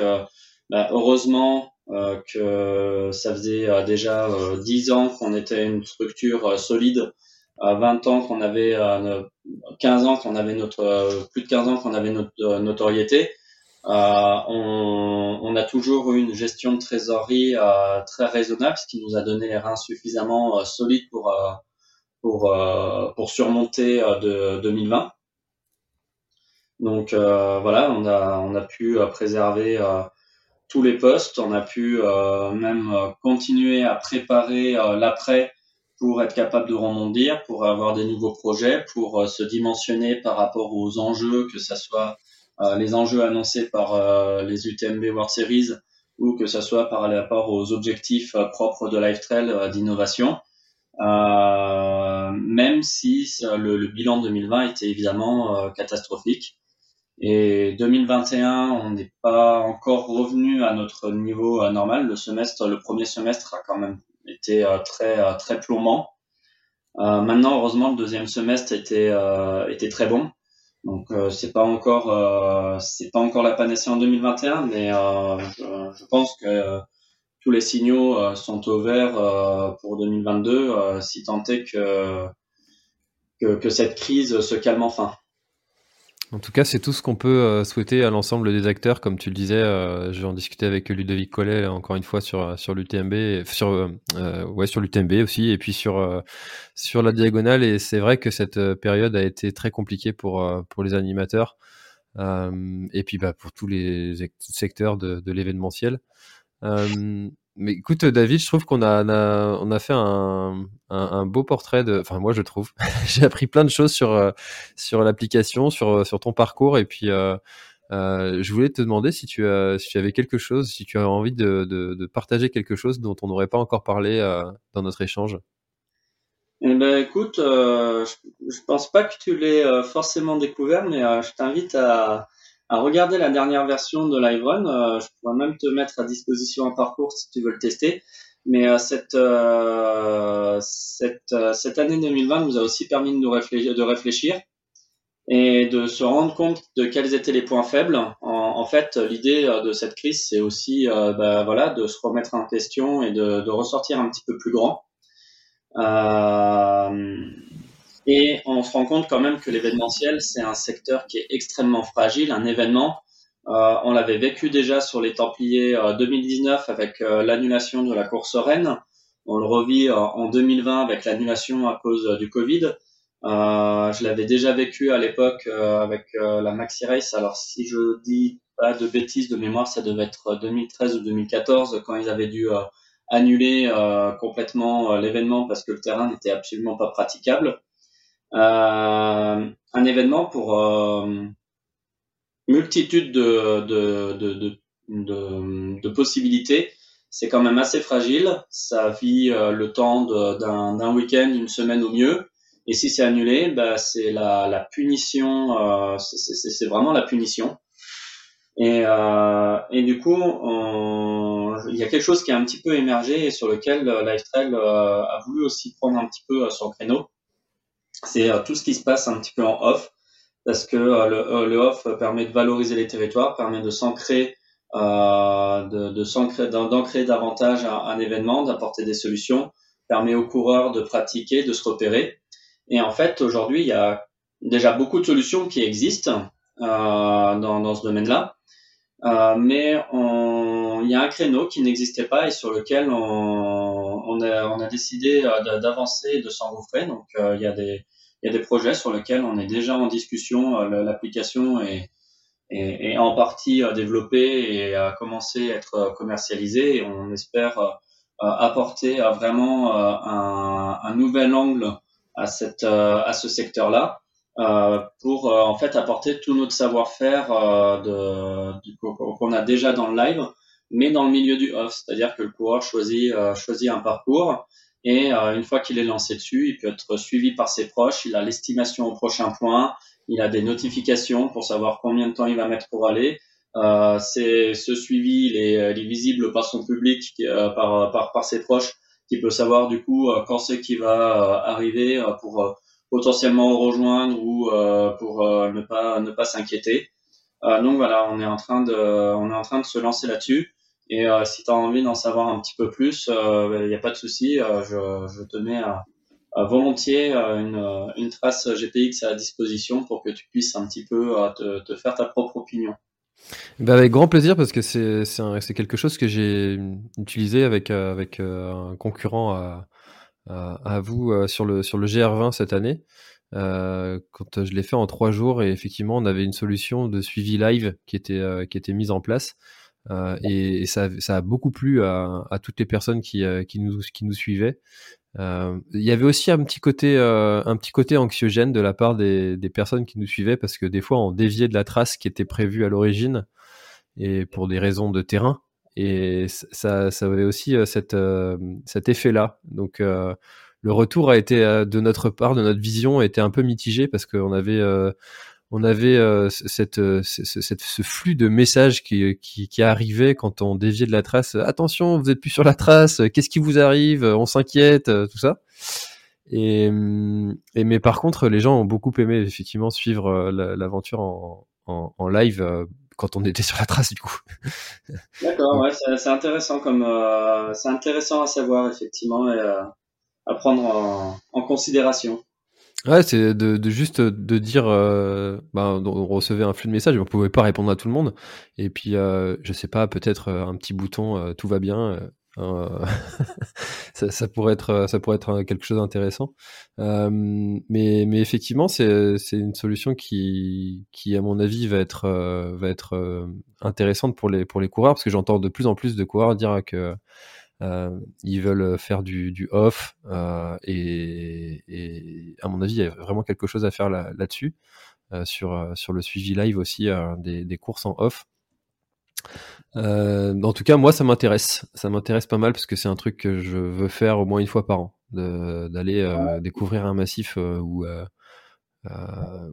Speaker 4: bah, heureusement que ça faisait déjà 10 ans qu'on était une structure solide, 20 ans qu'on avait, 15 ans qu'on avait notre, plus de 15 ans qu'on avait notre notoriété. on, on, a toujours eu une gestion de trésorerie très raisonnable, ce qui nous a donné les reins suffisamment solides pour pour, euh, pour surmonter euh, de 2020. Donc euh, voilà, on a, on a pu préserver tous les postes, on a pu même continuer à préparer l'après pour être capable de rebondir, pour avoir des nouveaux projets, pour se dimensionner par rapport aux enjeux, que ce soit les enjeux annoncés par les UTMB World Series ou que ce soit par rapport aux objectifs propres de LifeTrail d'innovation. Euh, même si le, le, bilan 2020 était évidemment euh, catastrophique. Et 2021, on n'est pas encore revenu à notre niveau euh, normal. Le semestre, le premier semestre a quand même été très très plombant. Euh, maintenant, heureusement, le deuxième semestre était était très bon. Donc c'est pas encore c'est pas encore la panacée en 2021, mais je, pense que tous les signaux euh, sont au vert euh, pour 2022, euh, si tant est que, que, cette crise se calme enfin.
Speaker 3: En tout cas, c'est tout ce qu'on peut souhaiter à l'ensemble des acteurs, comme tu le disais. je vais en discuter avec Ludovic Collet encore une fois sur sur l'UTMB, sur ouais sur l'UTMB aussi, et puis sur sur la diagonale. Et c'est vrai que cette période a été très compliquée pour pour les animateurs, et puis bah, pour tous les secteurs de, de l'événementiel. Euh, mais écoute, David, je trouve qu'on a, on a, fait un, un, beau portrait de. Enfin, moi, je trouve. [laughs] J'ai appris plein de choses sur, euh, sur l'application, sur, sur ton parcours. Et puis, euh, euh, je voulais te demander si tu, as, si tu avais quelque chose, si tu as envie de, de, de partager quelque chose dont on n'aurait pas encore parlé euh, dans notre échange.
Speaker 4: Eh ben, écoute, je, je pense pas que tu l'aies forcément découvert, mais je t'invite à, à regarder la dernière version de LiveRun. je pourrais même te mettre à disposition un parcours si tu veux le tester. Mais euh, cette, euh, cette, euh, cette année 2020 nous a aussi permis de, nous réfléchir, de réfléchir et de se rendre compte de quels étaient les points faibles. En, en fait, l'idée de cette crise, c'est aussi bah, voilà, de se remettre en question et de, de ressortir un petit peu plus grand. Euh, et on se rend compte quand même que l'événementiel, c'est un secteur qui est extrêmement fragile. Un événement, euh, on l'avait vécu déjà sur les Templiers 2019 euh, avec euh, l'annulation de la course Rennes. On le revit en 2020 avec l'annulation à cause du Covid. je l'avais déjà vécu à l'époque avec la Maxi Race. Alors si je dis pas de bêtises de mémoire, ça devait être 2013 ou 2014 quand ils avaient dû annuler complètement l'événement parce que le terrain n'était absolument pas praticable. Un événement pour multitude de, de, de, de, de possibilités. C'est quand même assez fragile. Ça vit euh, le temps d'un week-end, une semaine au mieux. Et si c'est annulé, bah, c'est la, la punition. Euh, c'est vraiment la punition. Et, euh, et du coup, il y a quelque chose qui a un petit peu émergé et sur lequel euh, Lifetrail euh, a voulu aussi prendre un petit peu son créneau. C'est tout ce qui se passe un petit peu en off parce que euh, le, euh, le, off permet de valoriser les territoires, permet de s'ancrer, euh, de, de s'ancrer, d'ancrer davantage un, un événement, d'apporter des solutions, permet aux coureurs de pratiquer, de se repérer. Et en fait, aujourd'hui, il y a déjà beaucoup de solutions qui existent euh, dans, dans ce domaine-là, euh, mais on, il y a un créneau qui n'existait pas et sur lequel on, on, a, décidé d'avancer et de s'engouffrer. Donc, il y a des il y a des projets sur lesquels on est déjà en discussion. Euh, l'application est, en partie euh, développée et a commencé à être euh, commercialisée et on espère apporter vraiment un, nouvel angle à, ce secteur-là. Euh, pour en fait apporter tout notre savoir-faire euh, qu'on a déjà dans le live, mais dans le milieu du off, c'est-à-dire que le coureur choisit, choisit un parcours et euh, une fois qu'il est lancé dessus, il peut être suivi par ses proches. Il a l'estimation au prochain point. Il a des notifications pour savoir combien de temps il va mettre pour aller. Euh, c'est ce suivi, il est, il est, visible par son public, euh, par, par, par ses proches, qui peut savoir du coup euh, quand c'est qu'il va euh, arriver pour potentiellement rejoindre ou pour ne pas ne pas s'inquiéter. donc voilà, on est en train de on est en train de se lancer là-dessus. Et euh, si tu as envie d'en savoir un petit peu plus, il euh, n'y a pas de souci. Euh, je, te mets volontiers une, trace GPX à disposition pour que tu puisses un petit peu te, faire ta propre opinion.
Speaker 3: Ben avec grand plaisir parce que c'est quelque chose que j'ai utilisé avec un concurrent à, vous sur le sur le GR20 cette année. Quand je l'ai fait en trois jours et effectivement on avait une solution de suivi live qui était qui était mise en place euh, et, ça, ça, a beaucoup plu à, toutes les personnes qui, euh, qui, nous, qui nous suivaient. Euh, il y avait aussi un petit côté, un petit côté anxiogène de la part des, personnes qui nous suivaient parce que des fois on déviait de la trace qui était prévue à l'origine et pour des raisons de terrain. Et ça, ça avait aussi cet effet-là. Donc le retour a été de notre part, de notre vision, était un peu mitigé parce qu'on avait on avait euh, cette, euh, cette, ce flux de messages qui, qui, qui, arrivait quand on déviait de la trace. Attention, vous êtes plus sur la trace. Qu'est-ce qui vous arrive? On s'inquiète, euh, tout ça. Et, et, mais par contre, les gens ont beaucoup aimé effectivement suivre l'aventure en, en, en, live quand on était [laughs] sur la trace du coup.
Speaker 4: D'accord, ouais, c'est intéressant comme c'est intéressant à savoir effectivement et à prendre en, en considération.
Speaker 3: Ouais, c'est de, de, juste de dire, euh, ben, on recevait un flux de messages, on pouvait pas répondre à tout le monde. Et puis, euh, je sais pas, peut-être euh, un petit bouton, euh, tout va bien. Euh, [laughs] ça, ça, pourrait être, ça pourrait être quelque chose d'intéressant. mais, mais effectivement, c'est, c'est une solution qui, qui, à mon avis, va être, va être intéressante pour les, pour les coureurs, parce que j'entends de plus en plus de coureurs dire que euh, ils veulent faire du, du off euh, et, et, à mon avis, il y a vraiment quelque chose à faire là-dessus, là sur, euh, sur le suivi live aussi des, des, courses en off. en tout cas, moi, ça m'intéresse. Ça m'intéresse pas mal parce que c'est un truc que je veux faire au moins une fois par an. d'aller découvrir un massif ou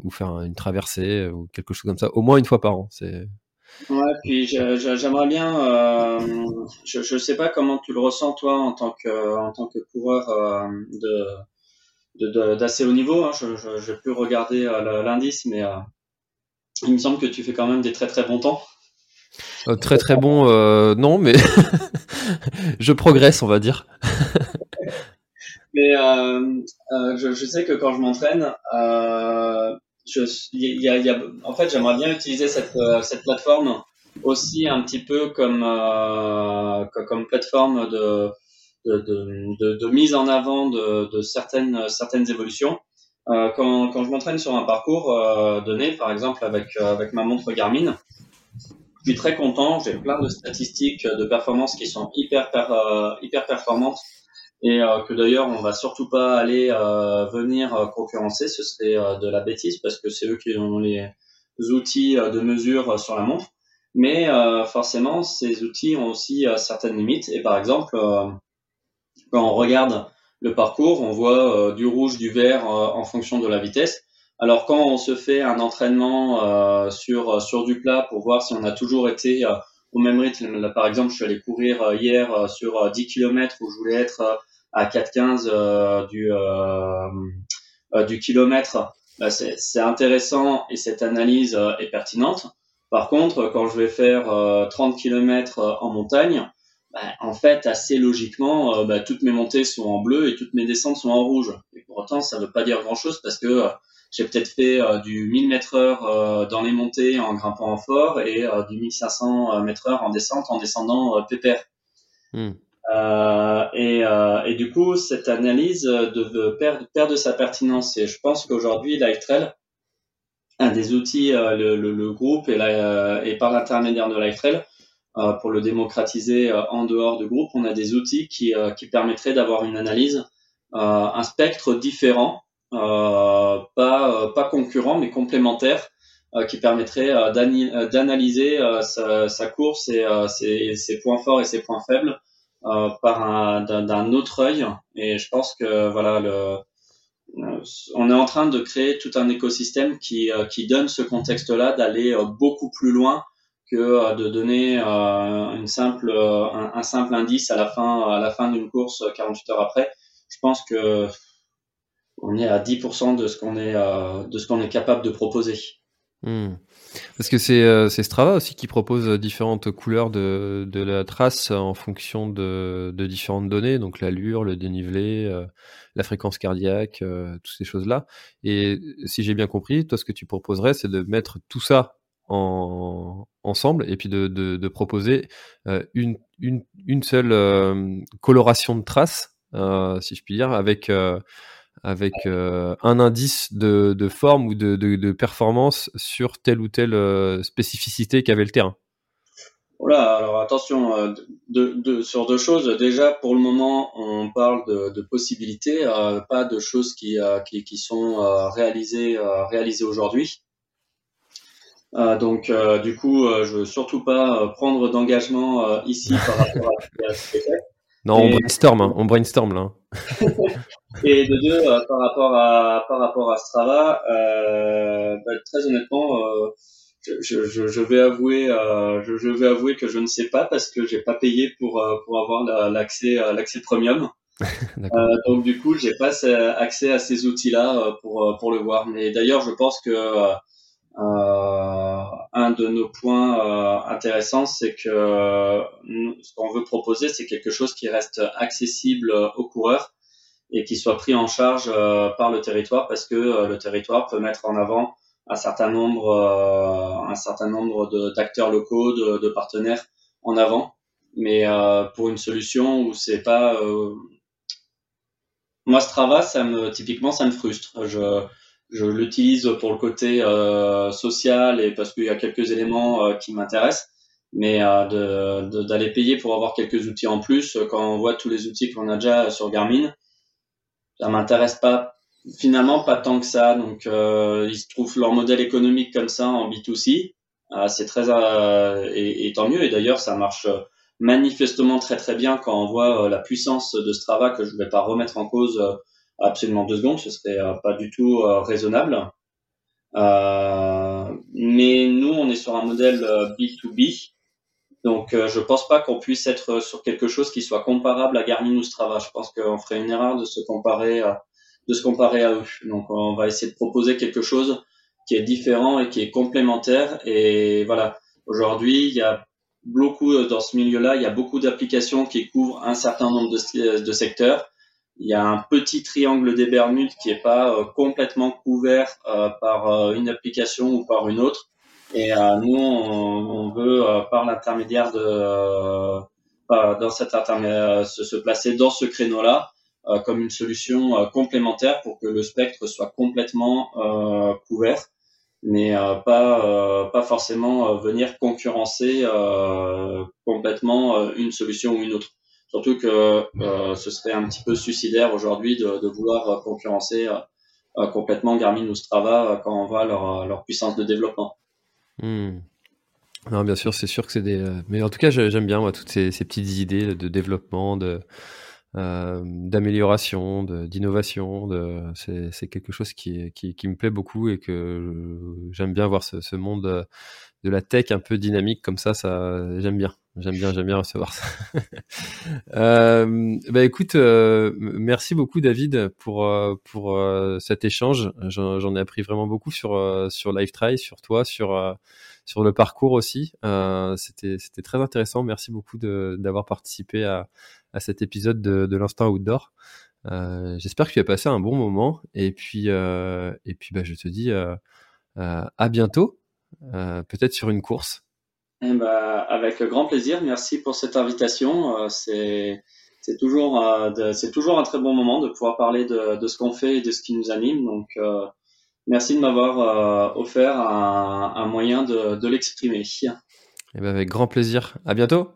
Speaker 3: ou faire une traversée ou quelque chose comme ça, au moins une fois par an. C'est
Speaker 4: Ouais, puis j'aimerais bien, euh, je ne sais pas comment tu le ressens toi en tant que, en tant que coureur euh, de d'assez haut niveau. Hein. Je n'ai plus regarder euh, l'indice, mais il me semble que tu fais quand même des très très bons temps.
Speaker 3: Très très bon, non, mais [laughs] je progresse, on va dire. [laughs]
Speaker 4: mais je, je, sais que quand je m'entraîne, en fait, j'aimerais bien utiliser cette, euh, cette plateforme aussi un petit peu comme, euh, plateforme de, mise en avant de, certaines, évolutions. Euh, quand, je m'entraîne sur un parcours donné, par exemple avec, avec ma montre Garmin, je suis très content. J'ai plein de statistiques de performance qui sont hyper, hyper performantes et euh, que d'ailleurs on va surtout pas aller euh, venir euh, concurrencer, ce serait de la bêtise parce que c'est eux qui ont les outils de mesure sur la montre. Mais forcément, ces outils ont aussi certaines limites. Et par exemple, quand on regarde le parcours, on voit du rouge, du vert en fonction de la vitesse. Alors quand on se fait un entraînement sur sur du plat pour voir si on a toujours été au même rythme. Là, par exemple, je suis allé courir hier sur 10 km où je voulais être à 4,15 euh, du, euh, euh, du kilomètre, bah, c'est intéressant et cette analyse est pertinente. Par contre, quand je vais faire 30 km en montagne, bah, en fait, assez logiquement, bah, toutes mes montées sont en bleu et toutes mes descentes sont en rouge. Et pour autant, ça ne veut pas dire grand-chose parce que j'ai peut-être fait du 1000 mètres heure dans les montées en grimpant en fort et du 1500 mètres heure en descente en descendant pépère. Hmm. Euh, et, euh, et, du coup, cette analyse de, perd, perd, de sa pertinence. Et je pense qu'aujourd'hui, LiveTrail, un des outils, euh, le, le, le, groupe et, et par l'intermédiaire de LiveTrail, euh, pour le démocratiser en dehors du groupe, on a des outils qui, qui permettraient d'avoir une analyse, un spectre différent, pas, pas concurrent, mais complémentaire, qui permettrait d'analyser sa, sa, course et ses, ses, points forts et ses points faibles euh, d'un autre œil. Et je pense que voilà, euh, on est en train de créer tout un écosystème qui, euh, qui donne ce contexte-là d'aller beaucoup plus loin que de donner une simple, un, simple indice à la fin, à la fin d'une course 48 heures après. Je pense que on est à 10% de ce qu'on est, de ce qu'on est capable de proposer.
Speaker 3: Hmm. Parce que euh, c'est Strava aussi qui propose différentes couleurs de, de la trace en fonction de, de différentes données, donc l'allure, le dénivelé, euh, la fréquence cardiaque, euh, toutes ces choses-là. Et si j'ai bien compris, toi ce que tu proposerais, c'est de mettre tout ça en, ensemble et puis de, de, de proposer une, une, une seule coloration de trace, si je puis dire, avec avec euh, un indice de, de, forme ou de, de, de, performance sur telle ou telle euh, spécificité qu'avait le terrain
Speaker 4: Voilà, alors attention, euh, de, sur deux choses. Déjà, pour le moment, on parle de, possibilités, pas de choses qui, qui, qui sont réalisées, réalisées aujourd'hui. donc, du coup, je veux surtout pas prendre d'engagement ici par rapport à ce fait.
Speaker 3: Non, on brainstorm, hein. on brainstorm là. [laughs]
Speaker 4: et de deux, euh, par rapport à par rapport à Strava, euh, bah, très honnêtement, euh, je, je, je, vais avouer, euh, je, je, vais avouer que je ne sais pas parce que j'ai pas payé pour euh, pour avoir l'accès l'accès premium. [laughs] donc du coup, j'ai pas accès à ces outils-là pour pour le voir. Mais d'ailleurs, je pense que euh, un de nos points intéressants, c'est que ce qu'on veut proposer, c'est quelque chose qui reste accessible aux coureurs et qui soit pris en charge euh, par le territoire parce que le territoire peut mettre en avant un certain nombre, un certain nombre d'acteurs locaux, de, partenaires en avant, mais pour une solution où c'est pas moi Strava, ça me typiquement ça me frustre. Je je l'utilise pour le côté euh, social et parce qu'il y a quelques éléments euh, qui m'intéressent. Mais euh, d'aller payer pour avoir quelques outils en plus, quand on voit tous les outils qu'on a déjà sur Garmin, ça m'intéresse pas finalement pas tant que ça. Donc ils se trouvent leur modèle économique comme ça en B2C. c'est très et, et, tant mieux. Et d'ailleurs ça marche manifestement très très bien quand on voit la puissance de Strava que je vais pas remettre en cause absolument deux secondes, ce serait pas du tout raisonnable. mais nous, on est sur un modèle B2B, donc je pense pas qu'on puisse être sur quelque chose qui soit comparable à Garmin ou Strava. Je pense qu'on ferait une erreur de se comparer de se comparer à eux. Donc on va essayer de proposer quelque chose qui est différent et qui est complémentaire. Et voilà, aujourd'hui, il y a beaucoup euh, dans ce milieu-là, il y a beaucoup d'applications qui couvrent un certain nombre de, de, secteurs. Il y a un petit triangle des Bermudes qui est pas euh, complètement couvert euh, par une application ou par une autre. Et nous, on, on veut, par l'intermédiaire de, dans cet intermédiaire, se, se placer dans ce créneau-là comme une solution complémentaire pour que le spectre soit complètement couvert mais euh, pas euh, pas forcément euh, venir concurrencer complètement une solution ou une autre. Surtout que ce serait un petit peu suicidaire aujourd'hui de, de, vouloir concurrencer complètement Garmin ou Strava quand on voit leur, leur puissance de développement.
Speaker 3: Hmm. Non, bien sûr, c'est sûr que c'est des. Mais en tout cas, j'aime bien moi, toutes ces, petites idées de développement, de, euh, d'amélioration, d'innovation. C'est quelque chose qui, me plaît beaucoup et que j'aime bien voir ce, ce, monde de la tech un peu dynamique comme ça. ça j'aime bien. J'aime bien, j'aime bien recevoir ça. [laughs] euh, bah écoute, euh, merci beaucoup David pour euh, pour cet échange. J'en ai appris vraiment beaucoup sur sur LiveTry, sur toi, sur sur le parcours aussi. C'était c'était très intéressant. Merci beaucoup d'avoir participé à à cet épisode de, de l'instant outdoor. J'espère que tu as passé un bon moment et puis et puis bah, je te dis à bientôt, peut-être sur une course.
Speaker 4: Eh bah, avec grand plaisir. Merci pour cette invitation. Euh, c'est c'est toujours c'est toujours un très bon moment de pouvoir parler de, de ce qu'on fait et de ce qui nous anime. Donc merci de m'avoir offert un, un, moyen de, de l'exprimer.
Speaker 3: Eh ben avec grand plaisir. À bientôt.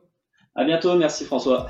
Speaker 4: À bientôt. Merci François.